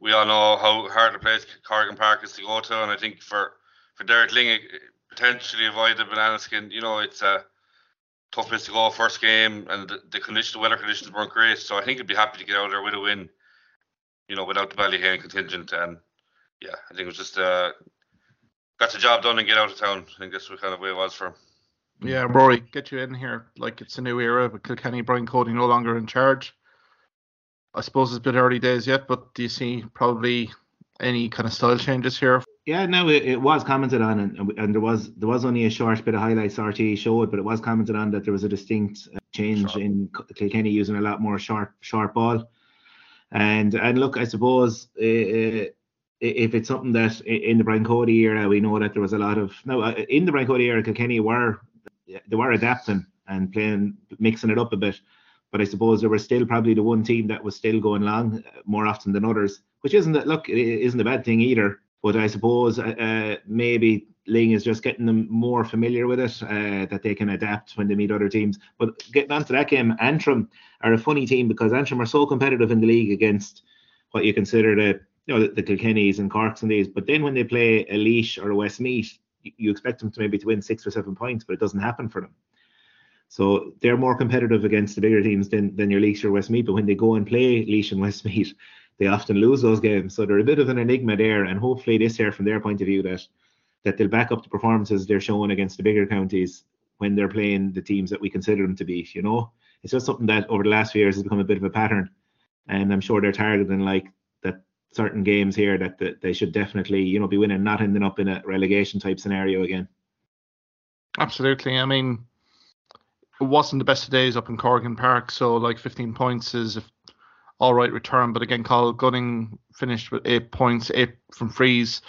we all know how hard the place Corrigan Park is to go to, and I think for for Derek Lyng, potentially avoid the banana skin. You know, it's a tough place to go first game, and the, the conditions, the weather conditions weren't great. So I think he'd be happy to get out there with a win. You know, without the Ballyhale contingent, and yeah, I think it was just uh, got the job done and get out of town. I think that's what kind of way it was for him. Yeah, Ruairi, get you in here. Like it's a new era, but Kilkenny, Brian Cody no longer in charge. I suppose it's a bit early days yet, but do you see probably any kind of style changes here? Yeah, no, it, it was commented on, and, and there was there was only a short bit of highlights RT showed, but it was commented on that there was a distinct uh, change sure. in Kilkenny using a lot more sharp sharp ball, and and look, I suppose. Uh, if it's something that in the Brian Cody era, we know that there was a lot of no uh, in the Brian Cody era, Kilkenny were they were adapting and playing mixing it up a bit. But I suppose there was still probably the one team that was still going long uh, more often than others, which isn't that look isn't a bad thing either. But I suppose uh, uh, maybe Lyng is just getting them more familiar with it, uh, that they can adapt when they meet other teams. But getting on to that game, Antrim are a funny team because Antrim are so competitive in the league against what you consider the you know the, the Kilkennys and Corks and these. But then when they play a Laois or a Westmeath, you, you expect them to maybe to win six or seven points, but it doesn't happen for them. So they're more competitive against the bigger teams than, than your Laois or Westmeath. But when they go and play Laois and Westmeath, they often lose those games. So they're a bit of an enigma there. And hopefully this year, from their point of view, that that they'll back up the performances they're showing against the bigger counties when they're playing the teams that we consider them to be. You know, it's just something that over the last few years has become a bit of a pattern. And I'm sure they're targeting like that certain games here that, that they should definitely, you know, be winning, not ending up in a relegation type scenario again. Absolutely. I mean, it wasn't the best of days up in Corrigan Park, so like 15 points is all right return. But again, Conal Cunning finished with eight points, eight from frees.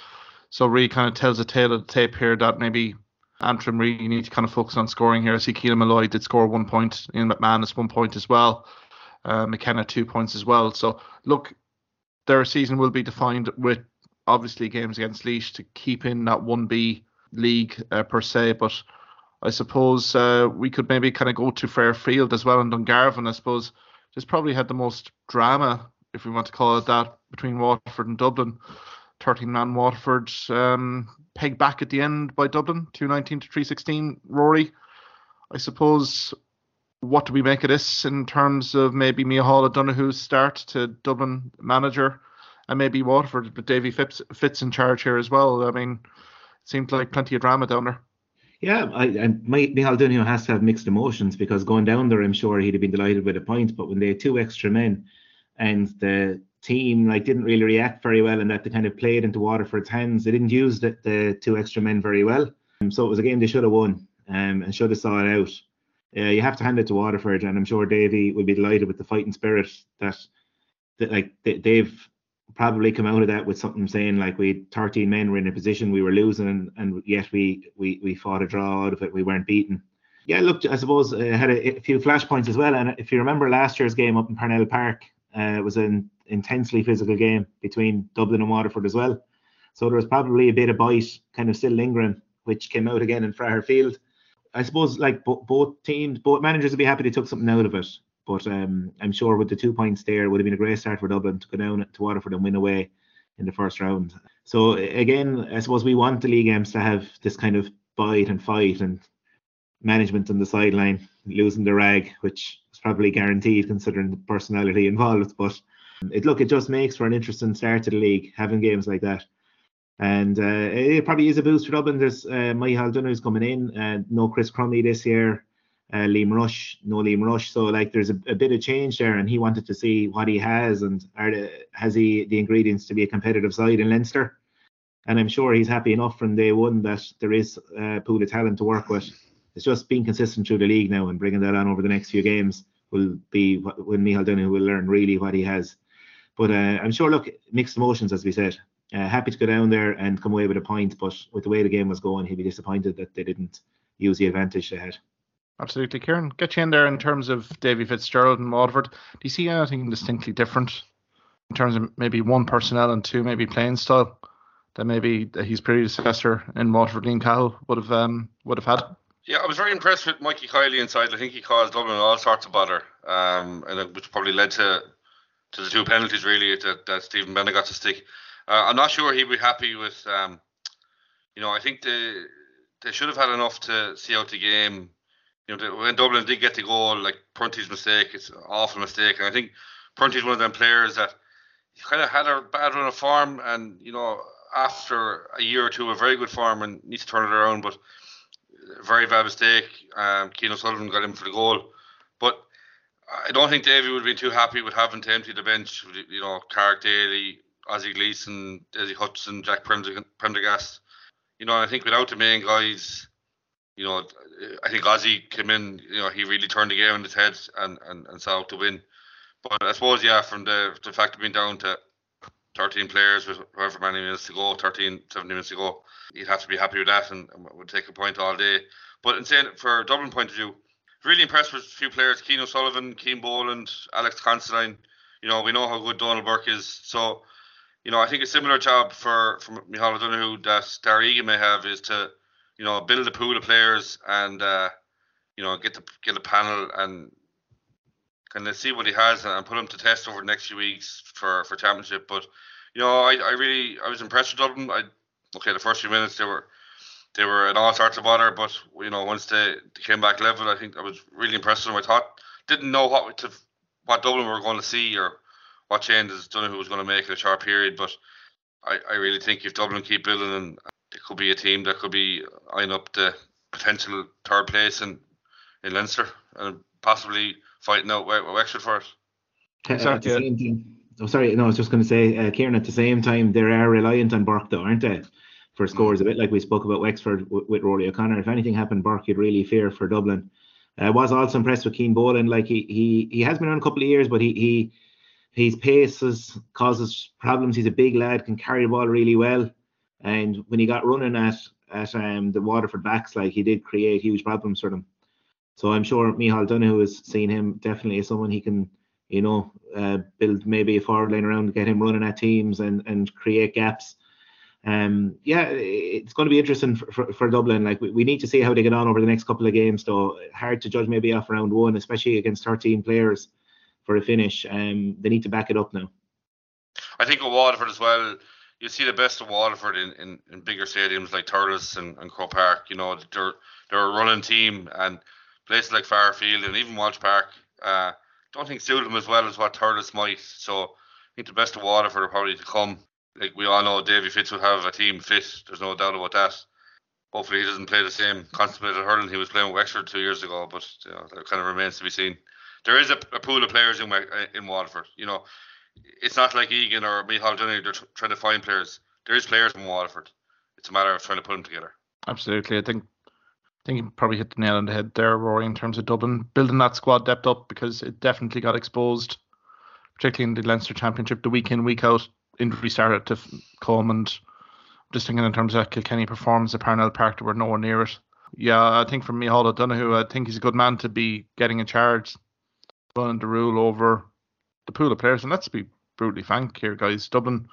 So really kind of tells a tale of the tape here that maybe Antrim really need to kind of focus on scoring here. I see Keelan Molloy did score one point, Ian McManus one point as well, uh, McKenna two points as well. So look, their season will be defined with obviously games against Laois to keep in that 1B league uh, per se, but I suppose uh, we could maybe kind of go to Fraher Field as well in Dungarvan. I suppose just probably had the most drama, if we want to call it that, between Waterford and Dublin. 13 man Waterford um, pegged back at the end by Dublin, 219 to 316. Ruairi, I suppose, what do we make of this in terms of maybe Mícheál O'Donoghue's start to Dublin manager and maybe Waterford, but Davy Fitz, Fitz in charge here as well? I mean, it seemed like plenty of drama down there. Yeah, I, and Mícheál Donoghue has to have mixed emotions because going down there, I'm sure he'd have been delighted with a point. But when they had two extra men and the team like didn't really react very well and that they kind of played into Waterford's hands, they didn't use the, the two extra men very well. Um, so it was a game they should have won um, and should have saw it out. Uh, you have to hand it to Waterford, and I'm sure Davy will be delighted with the fighting spirit that, that like they, they've probably come out of that with something saying like we 13 men were in a position we were losing and, and yet we, we we fought a draw out of it we weren't beaten yeah look i suppose uh, had a, a, few flashpoints as well and if you remember last year's game up in parnell park uh, it was an intensely physical game between dublin and waterford as well so there was probably a bit of bite kind of still lingering which came out again in Fraher Field. I suppose like bo- both teams, both managers would be happy they took something out of it. But um, I'm sure with the two points there, it would have been a great start for Dublin to go down to Waterford and win away in the first round. So again, I suppose we want the league games to have this kind of bite and fight and management on the sideline, losing the rag, which is probably guaranteed considering the personality involved. But it look, it just makes for an interesting start to the league having games like that. And uh, it probably is a boost for Dublin. There's uh, Michael who's coming in, uh, no Chris Crummey this year, uh, Liam Rush, no Liam Rush. So like there's a, a, bit of change there, and he wanted to see what he has and the, has he the ingredients to be a competitive side in Leinster. And I'm sure he's happy enough from day one that there is a pool of talent to work with. It's just being consistent through the league now and bringing that on over the next few games will be when Michael Donoghue will learn really what he has. But uh, I'm sure, look, mixed emotions as we said. Uh, happy to go down there and come away with a point, but with the way the game was going, he'd be disappointed that they didn't use the advantage they had. Absolutely, Kieran. Get you in there in terms of Davy Fitzgerald and Waterford. Do you see anything distinctly different in terms of maybe one personnel and two maybe playing style that maybe his predecessor in Waterford, Dean Cahill, would have um, would have had? Yeah, I was very impressed with Mikey Kiley inside. I think he caused Dublin all sorts of bother, um, and which probably led to to the two penalties really that, that Stephen Bennett got to stick. Uh, I'm not sure he'd be happy with. Um, you know, I think they they should have had enough to see out the game. You know, when Dublin did get the goal, like Prunty's mistake, it's an awful mistake, and I think Prunty's one of them players that he kind of had a bad run of form, and you know, after a year or two of very good form, and needs to turn it around, but very bad mistake. Um, O'Sullivan got him for the goal, but I don't think Davy would be too happy with having to empty the bench. You know, Carrick Daly, Ozzy Gleeson, Dessie Hutchinson, Jack Prendergast. You know, I think without the main guys, you know, I think Ozzy came in, you know, he really turned the game on his head and, and, and saw out to win. But I suppose, yeah, from the, the fact of being down to 13 players with however many minutes to go, 13, 17 minutes to go, you'd have to be happy with that and, and would take a point all day. But in saying, for Dublin point of view, really impressed with a few players, Cian O'Sullivan, Cian Boland, Alex Considine. You know, we know how good Donal Burke is. So you know, I think a similar job for for Micheál O'Donoghue that Darragh Egan may have is to, you know, build a pool of players and uh, you know get the get a panel and kind of see what he has and put him to test over the next few weeks for for championship. But you know, I, I really I was impressed with Dublin. I okay, the first few minutes they were they were in all sorts of bother, but you know once they, they came back level, I think I was really impressed with them. I thought didn't know what to what Dublin were going to see or what changes Donoghue was going to make in a short period. But I, I really think if Dublin keep building, and it could be a team that could be eyeing up the potential third place in, in Leinster and possibly fighting out Wexford for it. Exactly. At the same time, oh, sorry, no, I was just going to say, uh, Kieran, at the same time, they are reliant on Burke, though, aren't they? For mm. scores, a bit like we spoke about Wexford with, with Rory O'Connor. If anything happened, Burke, you'd really fear for Dublin. I uh, was also impressed with Cian Boland. Like he he he has been on a couple of years, but he he his pace causes problems. He's a big lad, can carry the ball really well. And when he got running at at um, the Waterford backs, like he did create huge problems for them. So I'm sure Micheál Donoghue has seen him definitely as someone he can, you know, uh, build maybe a forward line around, get him running at teams and and create gaps. Um, yeah, it's going to be interesting for, for, for Dublin. Like we, we need to see how they get on over the next couple of games. Though hard to judge maybe off round one, especially against 13 players for a finish. Um, they need to back it up now. I think with Waterford as well, you see the best of Waterford in, in, in bigger stadiums like Thurles and, and Croke Park. You know, they're they're a running team, and places like Fraher Field and even Walsh Park uh, don't think suit them as well as what Thurles might. So I think the best of Waterford are probably to come. Like we all know, Davy Fitz will have a team fit. There's no doubt about that. Hopefully, he doesn't play the same constipated hurling he was playing with Wexford two years ago, but you know, that kind of remains to be seen there is a, a pool of players in in Waterford. You know, it's not like Egan or Micheál Donoghue. They're t- trying to find players. There is players in Waterford. It's a matter of trying to put them together. Absolutely. I think I think you probably hit the nail on the head there, Ruairi, in terms of Dublin building that squad depth up because it definitely got exposed, particularly in the Leinster Championship, the week in, week out. Injury started to come, and just thinking in terms of Kilkenny performance at Parnell Park, they were nowhere near it. Yeah, I think for Micheál O'Donoghue, I think he's a good man to be getting in charge, running the rule over the pool of players. And let's be brutally frank here, guys. Dublin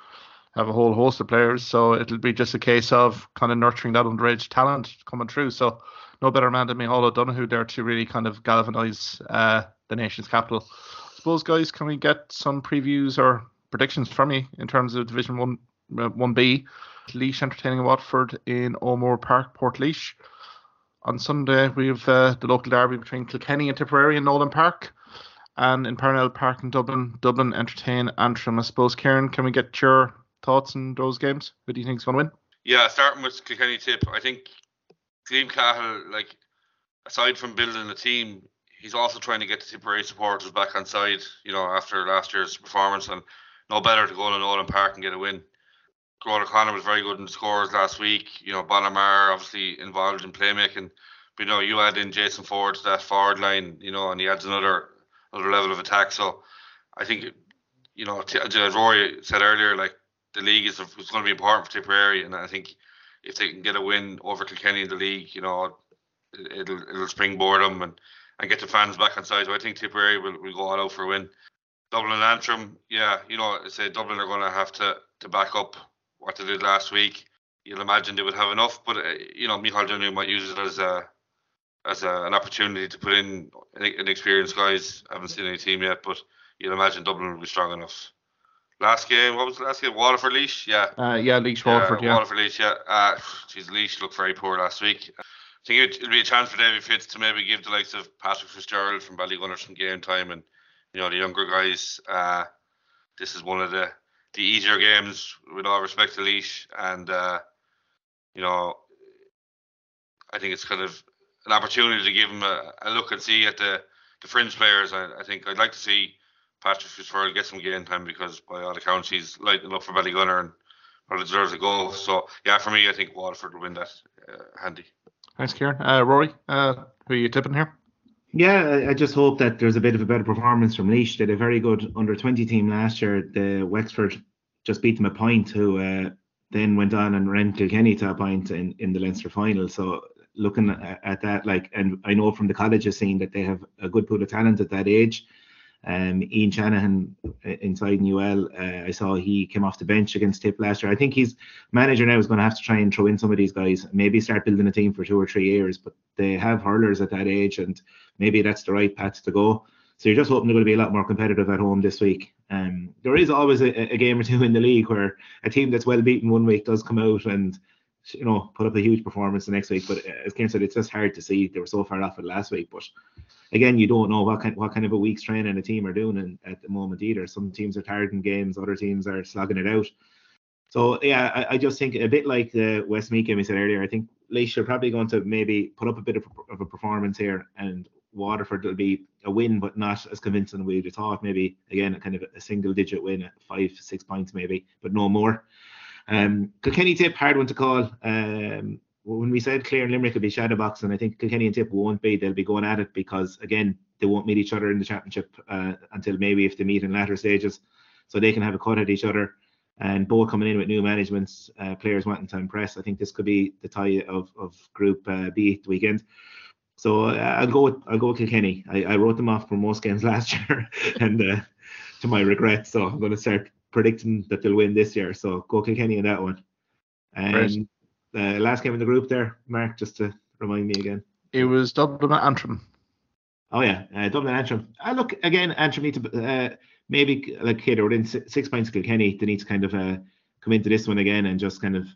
have a whole host of players, so it'll be just a case of kind of nurturing that underage talent coming through. So no better man than Micheál O'Donoghue there to really kind of galvanise uh, the nation's capital. I suppose, guys, can we get some previews or predictions from you in terms of Division One, uh, One B? Laois entertaining Waterford in O'Moore Park, Portlaoise. On Sunday, we have uh, the local derby between Kilkenny and Tipperary in Nowlan Park. And in Parnell Park in Dublin, Dublin entertain Antrim. I suppose, Kieran, can we get your thoughts on those games? Who do you think is going to win? Yeah, starting with Kilkenny Tip, I think Liam Cahill, like, aside from building a team, he's also trying to get the Tipperary supporters back on side, you know, after last year's performance. And no better to go to Nowlan Park and get a win. Gerard O'Connor was very good in scores last week. You know, Bonner Maher obviously involved in playmaking. But, you know, you add in Jason Forde to that forward line, you know, and he adds another another level of attack. So I think, you know, as Ruairi said earlier, like the league is, is going to be important for Tipperary, and I think if they can get a win over Kilkenny in the league, you know, it, will it'll springboard them and, and get the fans back on side. So I think Tipperary will, will go all out for a win. Dublin Antrim, yeah, you know, I say Dublin are going to have to to back up what they did last week. You'll imagine they would have enough, but uh, you know, Micheál Donoghue might use it as a as a, an opportunity to put in an inexperienced guys. I haven't seen any team yet, but you'll imagine Dublin will be strong enough. Last game, what was the last game? Waterford Laois, yeah. Uh, yeah, Laois Waterford, yeah. Waterford Laois, yeah. Uh, geez, Laois looked very poor last week. I think it, it'll be a chance for David Fitz to maybe give the likes of Patrick Fitzgerald from Ballygunner some game time and you know the younger guys. Uh, this is one of the the easier games with all respect to Laois. and uh, you know I think it's kind of an opportunity to give him a, a look and see at the the fringe players. I, I think I'd like to see Patrick Fitzgerald get some game time because by all accounts he's lighting up for Ballygunner and probably deserves a goal. So yeah, for me, I think Waterford will win that uh, handy. Thanks, Kieran. Uh, Ruairi, uh, who are you tipping here? Yeah, I just hope that there's a bit of a better performance from Laois. They had a very good under 20 team last year. The Wexford just beat them a point, who uh, then went on and ran Kilkenny to a point in, in the Leinster final. So looking at, at that, like, and I know from the colleges scene that they have a good pool of talent at that age. Um, Ian Shanahan uh, inside UL, uh, I saw he came off the bench against Tip last year. I think he's manager now is going to have to try and throw in some of these guys, maybe start building a team for two or three years. But they have hurlers at that age, and maybe that's the right path to go. So you're just hoping they're going to be a lot more competitive at home this week. Um, there is always a, a game or two in the league where a team that's well beaten one week does come out and you know, put up a huge performance the next week. But uh, as Ken said, it's just hard to see. They were so far off it last week. But again, you don't know what kind what kind of a week's training a team are doing in, at the moment either. Some teams are tired in games, other teams are slogging it out. So yeah, I, I just think a bit like the Westmeath game we said earlier. I think Laois are probably going to maybe put up a bit of, of a performance here, and Waterford will be a win, but not as convincing have thought. Maybe again, a kind of a single digit win at five, six points maybe, but no more. Um, Kilkenny Tip, hard one to call. Um, when we said Clare and Limerick would be shadowboxing, I think Kilkenny and Tip won't be. They'll be going at it because, again, they won't meet each other in the championship uh, until maybe if they meet in latter stages. So they can have a cut at each other. And both coming in with new management, uh, players wanting to impress. I think this could be the tie of, of Group uh, B the weekend. So uh, I'll go with I'll go with Kilkenny. I, I wrote them off for most games last year, and uh, to my regret, so I'm going to start predicting that they'll win this year. So go Kilkenny in that one. And uh, last game in the group there, Mark, just to remind me again. It was Dublin at Antrim. Oh yeah, uh, Dublin Antrim. I uh, look again. Antrim need to uh, maybe like okay, they're within six points of Kilkenny. They need to kind of uh, come into this one again and just kind of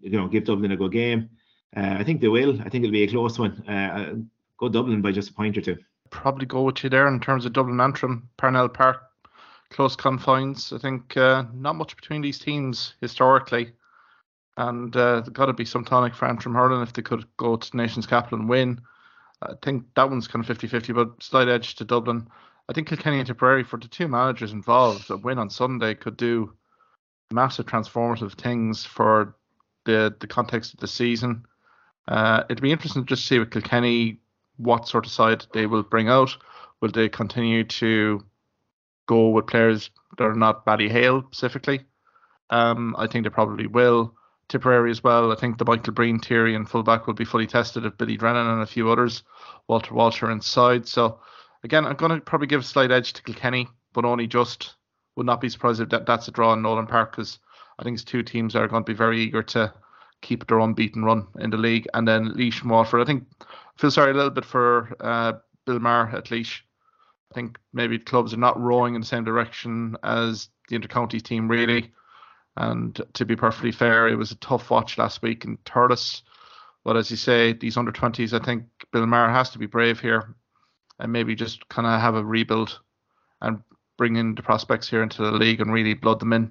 you know give Dublin a good game. Uh, I think they will. I think it'll be a close one. Uh, go Dublin by just a point or two. Probably go with you there in terms of Dublin Antrim, Parnell Park close confines. I think uh, not much between these teams historically, and uh, got to be some tonic for Antrim hurling if they could go to nation's capital and win. I think that one's kind of 50-50, but slight edge to Dublin. I think Kilkenny and Tipperary, for the two managers involved, a win on Sunday could do massive transformative things for the the context of the season. Uh, it'd be interesting to just see with Kilkenny what sort of side they will bring out. Will they continue to go with players that are not Ballyhale specifically? Um, I think they probably will. Tipperary as well. I think the Michael Breen, Thierry, and fullback will be fully tested if Billy Drennan and a few others. Walter Walter inside. So again, I'm going to probably give a slight edge to Kilkenny, but only just. Would not be surprised if that, that's a draw in Nowlan Park because I think it's two teams that are going to be very eager to keep their unbeaten run in the league. And then Laois and Waterford. I think I feel sorry a little bit for uh, Bill Maher at Laois. I think maybe clubs are not rowing in the same direction as the intercounty team really. And to be perfectly fair, it was a tough watch last week in Thurles. But as you say, these under 20s, I think Bill Maher has to be brave here and maybe just kind of have a rebuild and bring in the prospects here into the league and really blood them in.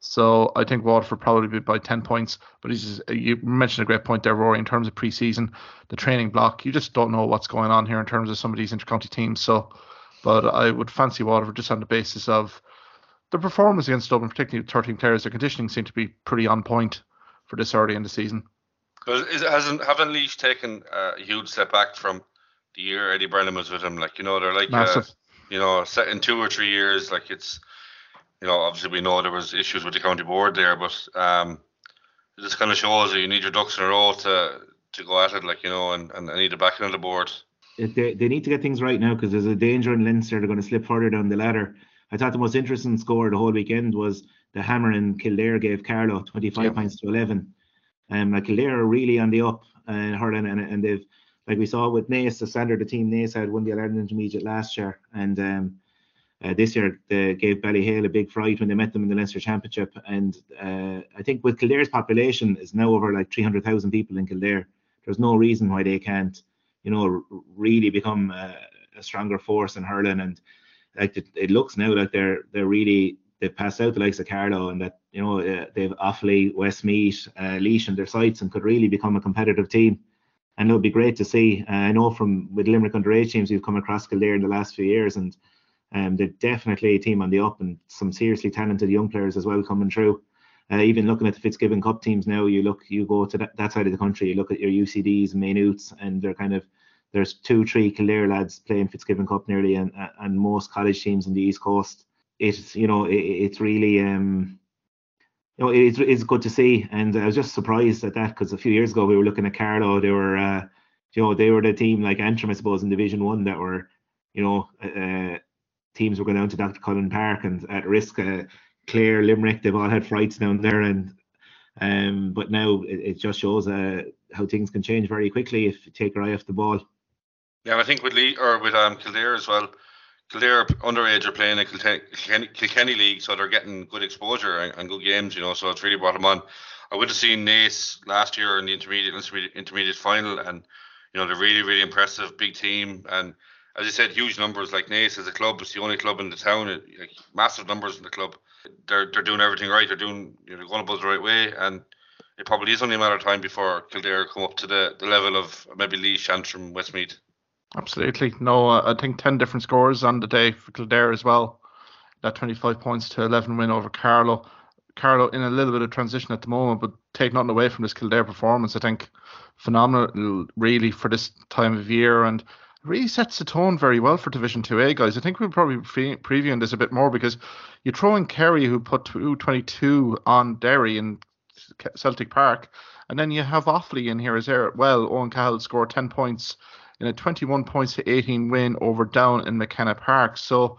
So I think Waterford probably be by 10 points. But he's, you mentioned a great point there, Ruairi, in terms of pre-season, the training block. You just don't know what's going on here in terms of some of these intercounty teams. So, but I would fancy Waterford just on the basis of the performance against Dublin, particularly 13 players. Their conditioning seemed to be pretty on point for this early in the season. But is, hasn't haven't Laois taken a huge step back from the year Eddie Brennan was with him? Like you know, they're like uh, you know, set in two or three years. Like it's you know, obviously we know there was issues with the county board there, but um, it just kind of shows that you need your ducks in a row to to go at it, like you know, and, and need the backing of the board. They, they need to get things right now because there's a danger in Leinster they're going to slip further down the ladder. I thought the most interesting score the whole weekend was the hammer in Kildare gave Carlow 25 points to 11. Um, like Kildare are really on the up and uh, hurling, and, and they've like we saw with Naas, the standard the team Naas had won the Ireland Intermediate last year, and um, uh, this year they gave Ballyhale a big fright when they met them in the Leinster Championship. And uh, I think with Kildare's population is now over like 300,000 people in Kildare, there's no reason why they can't, you know, really become a, a stronger force in hurling. And like it, it, looks now like they're they're really they've passed out the likes of Carlow and that you know uh, they've Offaly, Westmeath, uh, Laois in their sights and could really become a competitive team. And it would be great to see. Uh, I know from with Limerick underage teams we've come across Kildare in the last few years and um, they're definitely a team on the up and some seriously talented young players as well coming through. Uh, even looking at the Fitzgibbon Cup teams now, you look, you go to that, that side of the country, you look at your UCDs, Maynooths, and they're kind of there's two, three Kildare lads playing Fitzgibbon Cup nearly, and and most college teams in the East Coast. It's you know it, it's really um you know it's it's good to see, and I was just surprised at that because a few years ago we were looking at Carlow, they were uh, you know they were the team like Antrim I suppose in Division One that were you know uh, teams were going down to Dr. Cullen Park and at risk. Uh, Clare, Limerick, they've all had frights down there, and um, but now it, it just shows uh, how things can change very quickly if you take your eye off the ball. Yeah, I think with Lee or with um Kildare as well. Kildare underage are playing a Kilkenny, Kilkenny league, so they're getting good exposure and, and, good games, you know. So it's really brought them on. I would have seen Naas last year in the intermediate intermediate final, and you know they're really really impressive, big team, and as you said, huge numbers. Like Naas as a club, it's the only club in the town. Like massive numbers in the club. They're they're doing everything right. They're doing you know going about the right way, and it probably is only a matter of time before Kildare come up to the, the level of maybe Laois, Antrim, Westmeath. Absolutely. No, uh, I think 10 different scores on the day for Kildare as well. That 25 points to 11 win over Carlow. Carlow in a little bit of transition at the moment, but take nothing away from this Kildare performance. I think phenomenal, really, for this time of year. And really sets the tone very well for Division 2A, guys. I think we'll probably be previewing this a bit more because you throw in Kerry, who put 222 on Derry in Celtic Park, and then you have Offaly in here as well. Eoghan Cahill scored 10 points in a 21 points to 18 win over Down in McKenna Park. So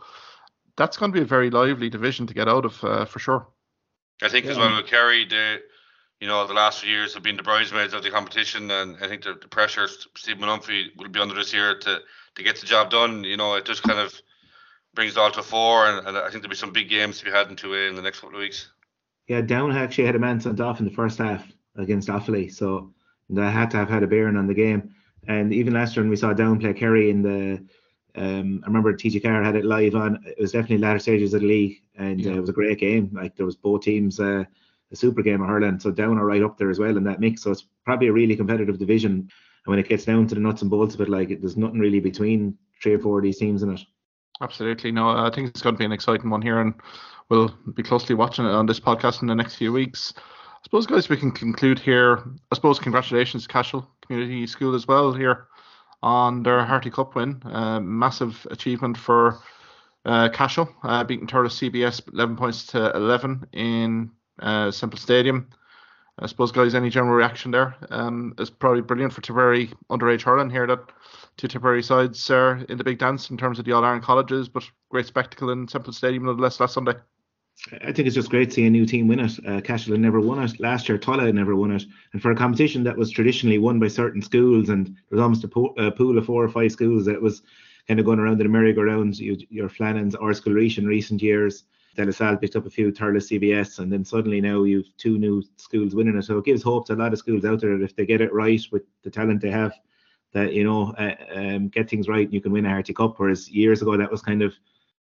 that's going to be a very lively division to get out of uh, for sure. I think yeah. as well with Kerry, the you know, the last few years have been the bridesmaids of the competition, and I think the, the pressure Steve Molumphy will be under this year to to get the job done. You know, it just kind of brings it all to four, and, and I think there'll be some big games to be had in 2A in the next couple of weeks. Yeah, Down actually had a man sent off in the first half against Offaly, so they had to have had a bearing on the game. And even last year when we saw Down play Kerry in the, um, I remember TG Carr had it live on. It was definitely latter stages of the league, and yeah. uh, it was a great game. Like there was both teams. Uh, super game of hurling. So down are right up there as well in that mix. So it's probably a really competitive division. And when it gets down to the nuts and bolts of it, like there's nothing really between three or four of these teams in it. Absolutely. No, I think it's going to be an exciting one here, and we'll be closely watching it on this podcast in the next few weeks. I suppose, guys, we can conclude here. I suppose congratulations to Cashel Community School as well here on their Harty Cup win. Uh, massive achievement for uh, Cashel, uh, beating Thurles CBS 11 points to 11 in uh, Semple Stadium. I suppose, guys, any general reaction there? Um, it's probably brilliant for Tipperary underage hurling here that two Tipperary sides are in the big dance in terms of the All Ireland colleges, but great spectacle in Semple Stadium nonetheless last Sunday. I think it's just great to see a new team win it. Uh, Cashel never won it last year. Tulla never won it, and for a competition that was traditionally won by certain schools, and there was almost a, po- a pool of four or five schools that was kind of going around the merry-go-rounds. You, your Flannans, or Reach in recent years. De La Salle picked up a few Thurles CBS, and then suddenly now you've two new schools winning it. So it gives hope to a lot of schools out there that if they get it right with the talent they have, that you know uh, um, get things right, you can win a Harty Cup. Whereas years ago that was kind of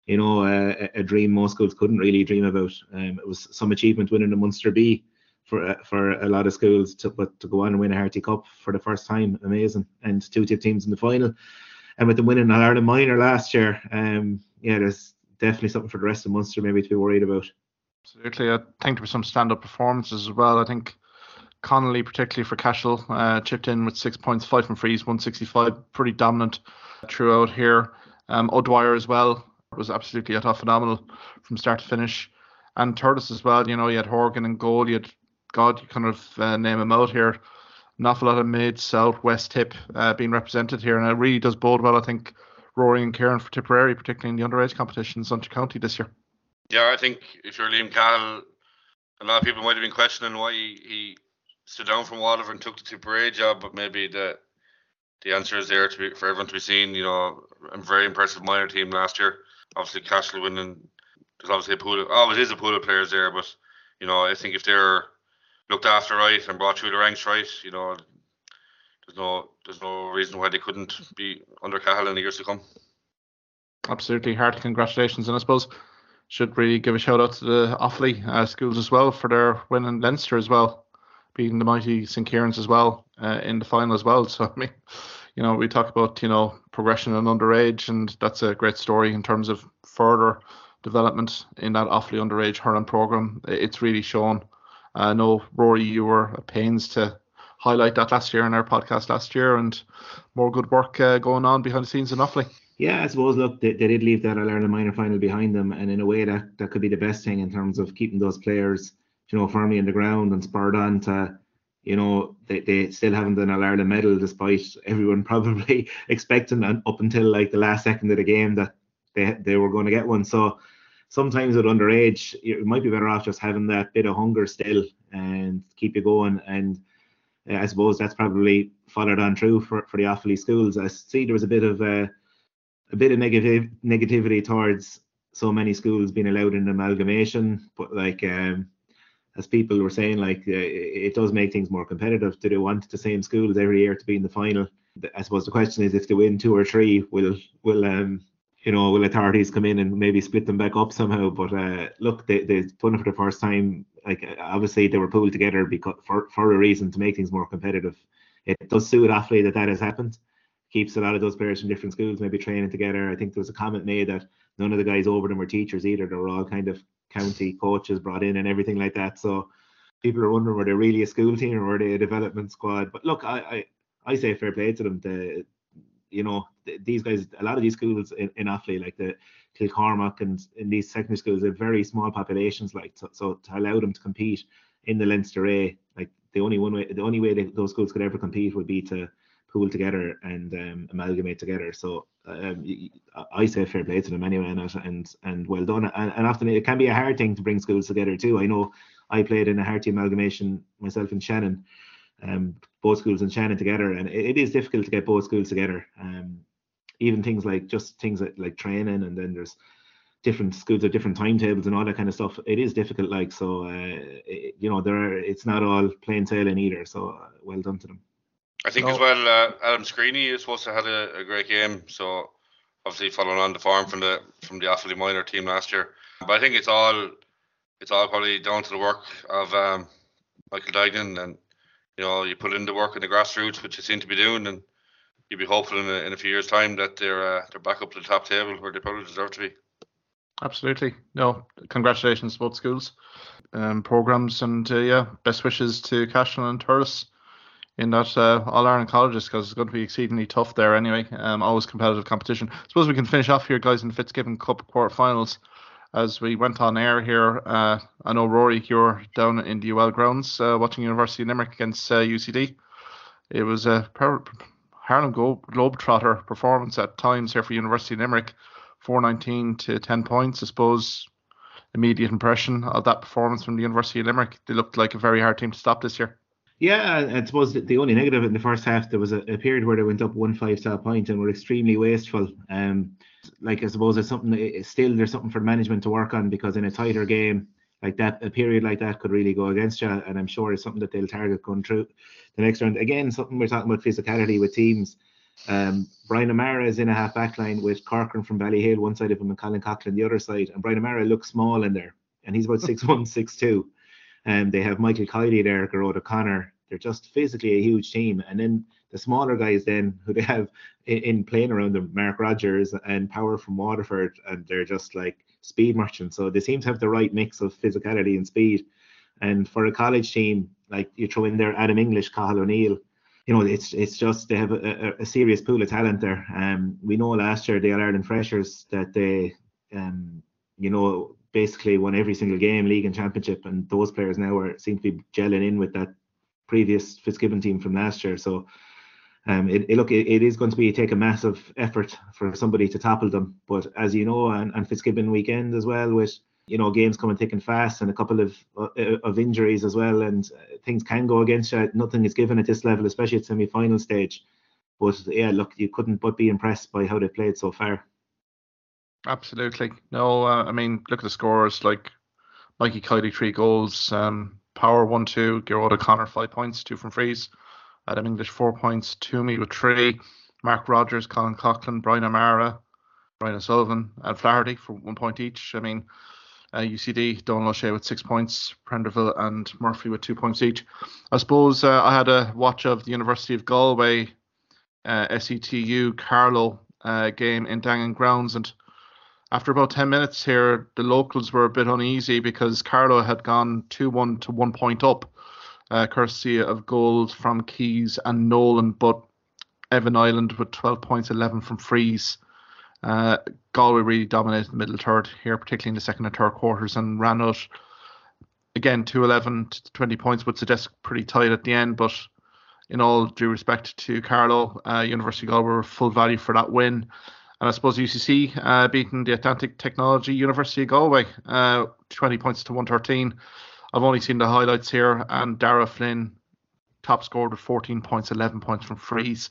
you know, a, a dream most schools couldn't really dream about. Um, it was some achievement winning the Munster B for uh, for a lot of schools to but to go on and win a Harty Cup for the first time, amazing. And two tip teams in the final, and with them winning an Ireland minor last year, um, yeah, there's definitely something for the rest of Munster maybe to be worried about. Absolutely, I think there were some stand-up performances as well. I think Connolly, particularly for Cashel, uh, chipped in with six points, five from frees, 165, pretty dominant throughout here. Um, O'Dwyer as well, was absolutely, I thought, phenomenal from start to finish. And Thurles as well, you know, you had Horgan and goal, you had, God, you kind of uh, name him out here. An awful lot of mid, south, west tip uh, being represented here. And it really does bode well, I think, Ruairi and Kieran for Tipperary, particularly in the underage competitions on County this year. Yeah, I think if you're Liam Cahill, a lot of people might have been questioning why he, he stood down from Waterford and took the Tipperary job, but maybe the the answer is there be for everyone to be seen. You know, a very impressive minor team last year obviously Cashel winning. There's obviously a pool. Of, oh, always is a pool of players there, but you know I think if they're looked after right and brought through the ranks right, you know there's no there's no reason why they couldn't be under Cahill in the years to come. Absolutely, hearty congratulations, and I suppose should really give a shout out to the Offaly uh, schools as well for their win in Leinster as well, beating the mighty St Kieran's as well uh, in the final as well. So I mean, you know, we talk about, you know, progression and underage, and that's a great story in terms of further development in that Offaly underage hurling program. It's really shown. I know, Ruairi, you were at pains to highlight that last year in our podcast last year, and more good work uh, going on behind the scenes in Offaly. Yeah, I suppose, look, they, they did leave that Ireland minor final behind them, and in a way that, that could be the best thing in terms of keeping those players, you know, firmly in the ground and spurred on to you know, they, they still haven't done a Ireland medal despite everyone probably expecting and up until like the last second of the game that they they were going to get one. So sometimes with underage, you might be better off just having that bit of hunger still and keep you going. And I suppose that's probably followed on through for, for the Offaly schools. I see there was a bit of uh, a bit of negative negativity towards so many schools being allowed in amalgamation, but like um, as people were saying, like uh, it does make things more competitive. Do they want the same schools every year to be in the final? I suppose the question is, if they win two or three, will will um you know will authorities come in and maybe split them back up somehow? But uh, look, they they've done it for the first time. Like obviously they were pulled together because for for a reason to make things more competitive. It does suit Offaly that that has happened. Keeps a lot of those players from different schools maybe training together. I think there was a comment made that none of the guys over them were teachers either. They were all kind of county coaches brought in and everything like that. So people are wondering were they really a school team or were they a development squad? But look, I I, I say fair play to them. The you know these guys, a lot of these schools in, in Offaly, like the Kilcormac and in these secondary schools, they're very small populations. Like so, so to allow them to compete in the Leinster A, like the only one way, the only way those schools could ever compete would be to pool together and um, amalgamate together. So um, I say fair play to them anyway, and and, well done. And, and, often it can be a hard thing to bring schools together too. I know I played in a Harty amalgamation myself in Shannon, um, both schools in Shannon together, and it, it is difficult to get both schools together. Um, even things like just things like, like training, and then there's different schools have different timetables and all that kind of stuff. It is difficult, like so. Uh, it, you know, there are, it's not all plain sailing either. So uh, well done to them. I think as well, uh, Adam Screeney is supposed to have had a, a, great game. So obviously following on the farm from the from the Offaly minor team last year. But I think it's all it's all probably down to the work of um, Michael Duignan and you know you put in the work in the grassroots, which you seem to be doing, and you'd be hopeful in a, in a few years' time that they're uh, they're back up to the top table where they probably deserve to be. Absolutely. No, congratulations to both schools, um, programs, and uh, yeah, best wishes to Cashel and Thurles in that uh, All Ireland colleges because it's going to be exceedingly tough there anyway. Um, always competitive competition. suppose we can finish off here, guys, in the Fitzgibbon Cup quarterfinals. As we went on air here, uh, I know Ruairi, you're down in the UL grounds uh, watching University of Limerick against UCD. Uh, it was a Harlem Globetrotter performance at times here for University of Limerick. 419 to 10 points. I suppose immediate impression of that performance from the University of Limerick. They looked like a very hard team to stop this year. Yeah, I suppose the only negative in the first half there was a, a period where they went up one five star point and were extremely wasteful. Um, like I suppose it's something it's still there's something for management to work on because in a tighter game like that, a period like that could really go against you, and I'm sure it's something that they'll target going through the next round. Again, something we're talking about physicality with teams. Um, Brian O'Meara is in a half back line with Corcoran from Ballyhale one side of him and Colin Coughlin the other side. And Brian O'Meara looks small in there, and he's about six one, six two. And they have Michael Kiely there, Gearóid O'Connor. They're just physically a huge team. And then the smaller guys then who they have in, in playing around them, Mark Rodgers and Power from Waterford, and they're just like speed merchants. So they seem to have the right mix of physicality and speed. And for a college team, like you throw in there Adam English, Cathal O'Neill, you know, it's it's just they have a, a, a, serious pool of talent there. Um, we know last year the All Ireland freshers that they, um, you know, basically won every single game, league and championship, and those players now are seem to be gelling in with that previous Fitzgibbon team from last year. So, um, it, it look it, it is going to be take a massive effort for somebody to topple them. But as you know, and, and Fitzgibbon weekend as well with you know games coming thick and fast and a couple of uh, of injuries as well and things can go against you. Nothing is given at this level especially at semi-final stage. But yeah look you couldn't but be impressed by how they played so far. Absolutely. No uh, i mean look at the scores like mikey Kiely three goals um power one two Gearóid O'Connor five points two from frees adam english four points Toomey with three. Mark rogers colin coughlin brian o'meara brian o'sullivan and flaherty for one point each. I mean uh, UCD, Donal O'Shea with six points, Prenderville and Murphy with two points each. I suppose uh, I had a watch of the University of Galway uh, SETU Carlow uh, game in Dangan Grounds, and after about 10 minutes here, the locals were a bit uneasy because Carlow had gone 2 1 to one point up, uh, courtesy of goals from Keys and Nolan, but Evan Niland with 12 points, 11 from frees. Uh, Galway really dominated the middle third here, particularly in the second and third quarters, and ran out again to 11 to 20 points would suggest pretty tight at the end. But in all due respect to Carlow, uh, University of Galway were full value for that win. And I suppose UCC uh, beating the Atlantic Technology University of Galway, uh, 20 points to 113. I've only seen the highlights here, and Darragh Flynn top scored with 14 points, 11 points from frees.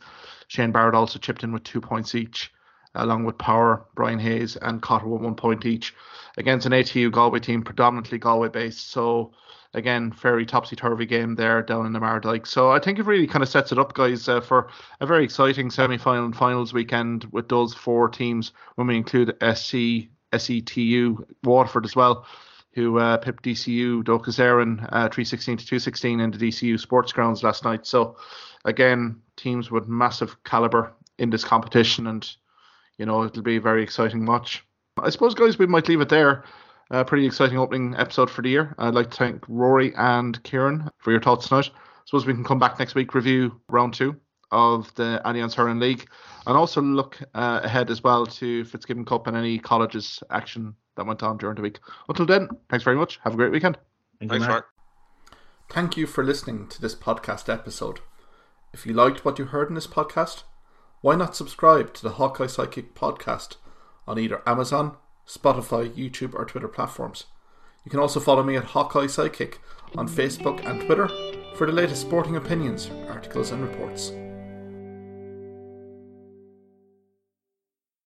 Shane Barrett also chipped in with two points each along with Power, Brian Hayes, and Cotter with one point each against an ATU Galway team, predominantly Galway based. So again, very topsy turvy game there down in the Mardyke. So I think it really kind of sets it up, guys, uh, for a very exciting semi final and finals weekend with those four teams when we include SC, SETU, Waterford as well. Who uh, pipped DCU Éireann uh, 316 to 216 in the DCU sports grounds last night. So, again, teams with massive caliber in this competition, and you know, it'll be a very exciting watch. I suppose, guys, we might leave it there. A pretty exciting opening episode for the year. I'd like to thank Ruairi and Kieran for your thoughts tonight. I suppose we can come back next week, review round two of the Allianz Hurling League, and also look uh, ahead as well to Fitzgibbon Cup and any colleges action that went on during the week. Until then, thanks very much. Have a great weekend. Thank thanks, Mark. Thank you for listening to this podcast episode. If you liked what you heard in this podcast, why not subscribe to the Hawkeye Sidekick podcast on either Amazon, Spotify, YouTube, or Twitter platforms? You can also follow me at Hawkeye Sidekick on Facebook and Twitter for the latest sporting opinions, articles, and reports.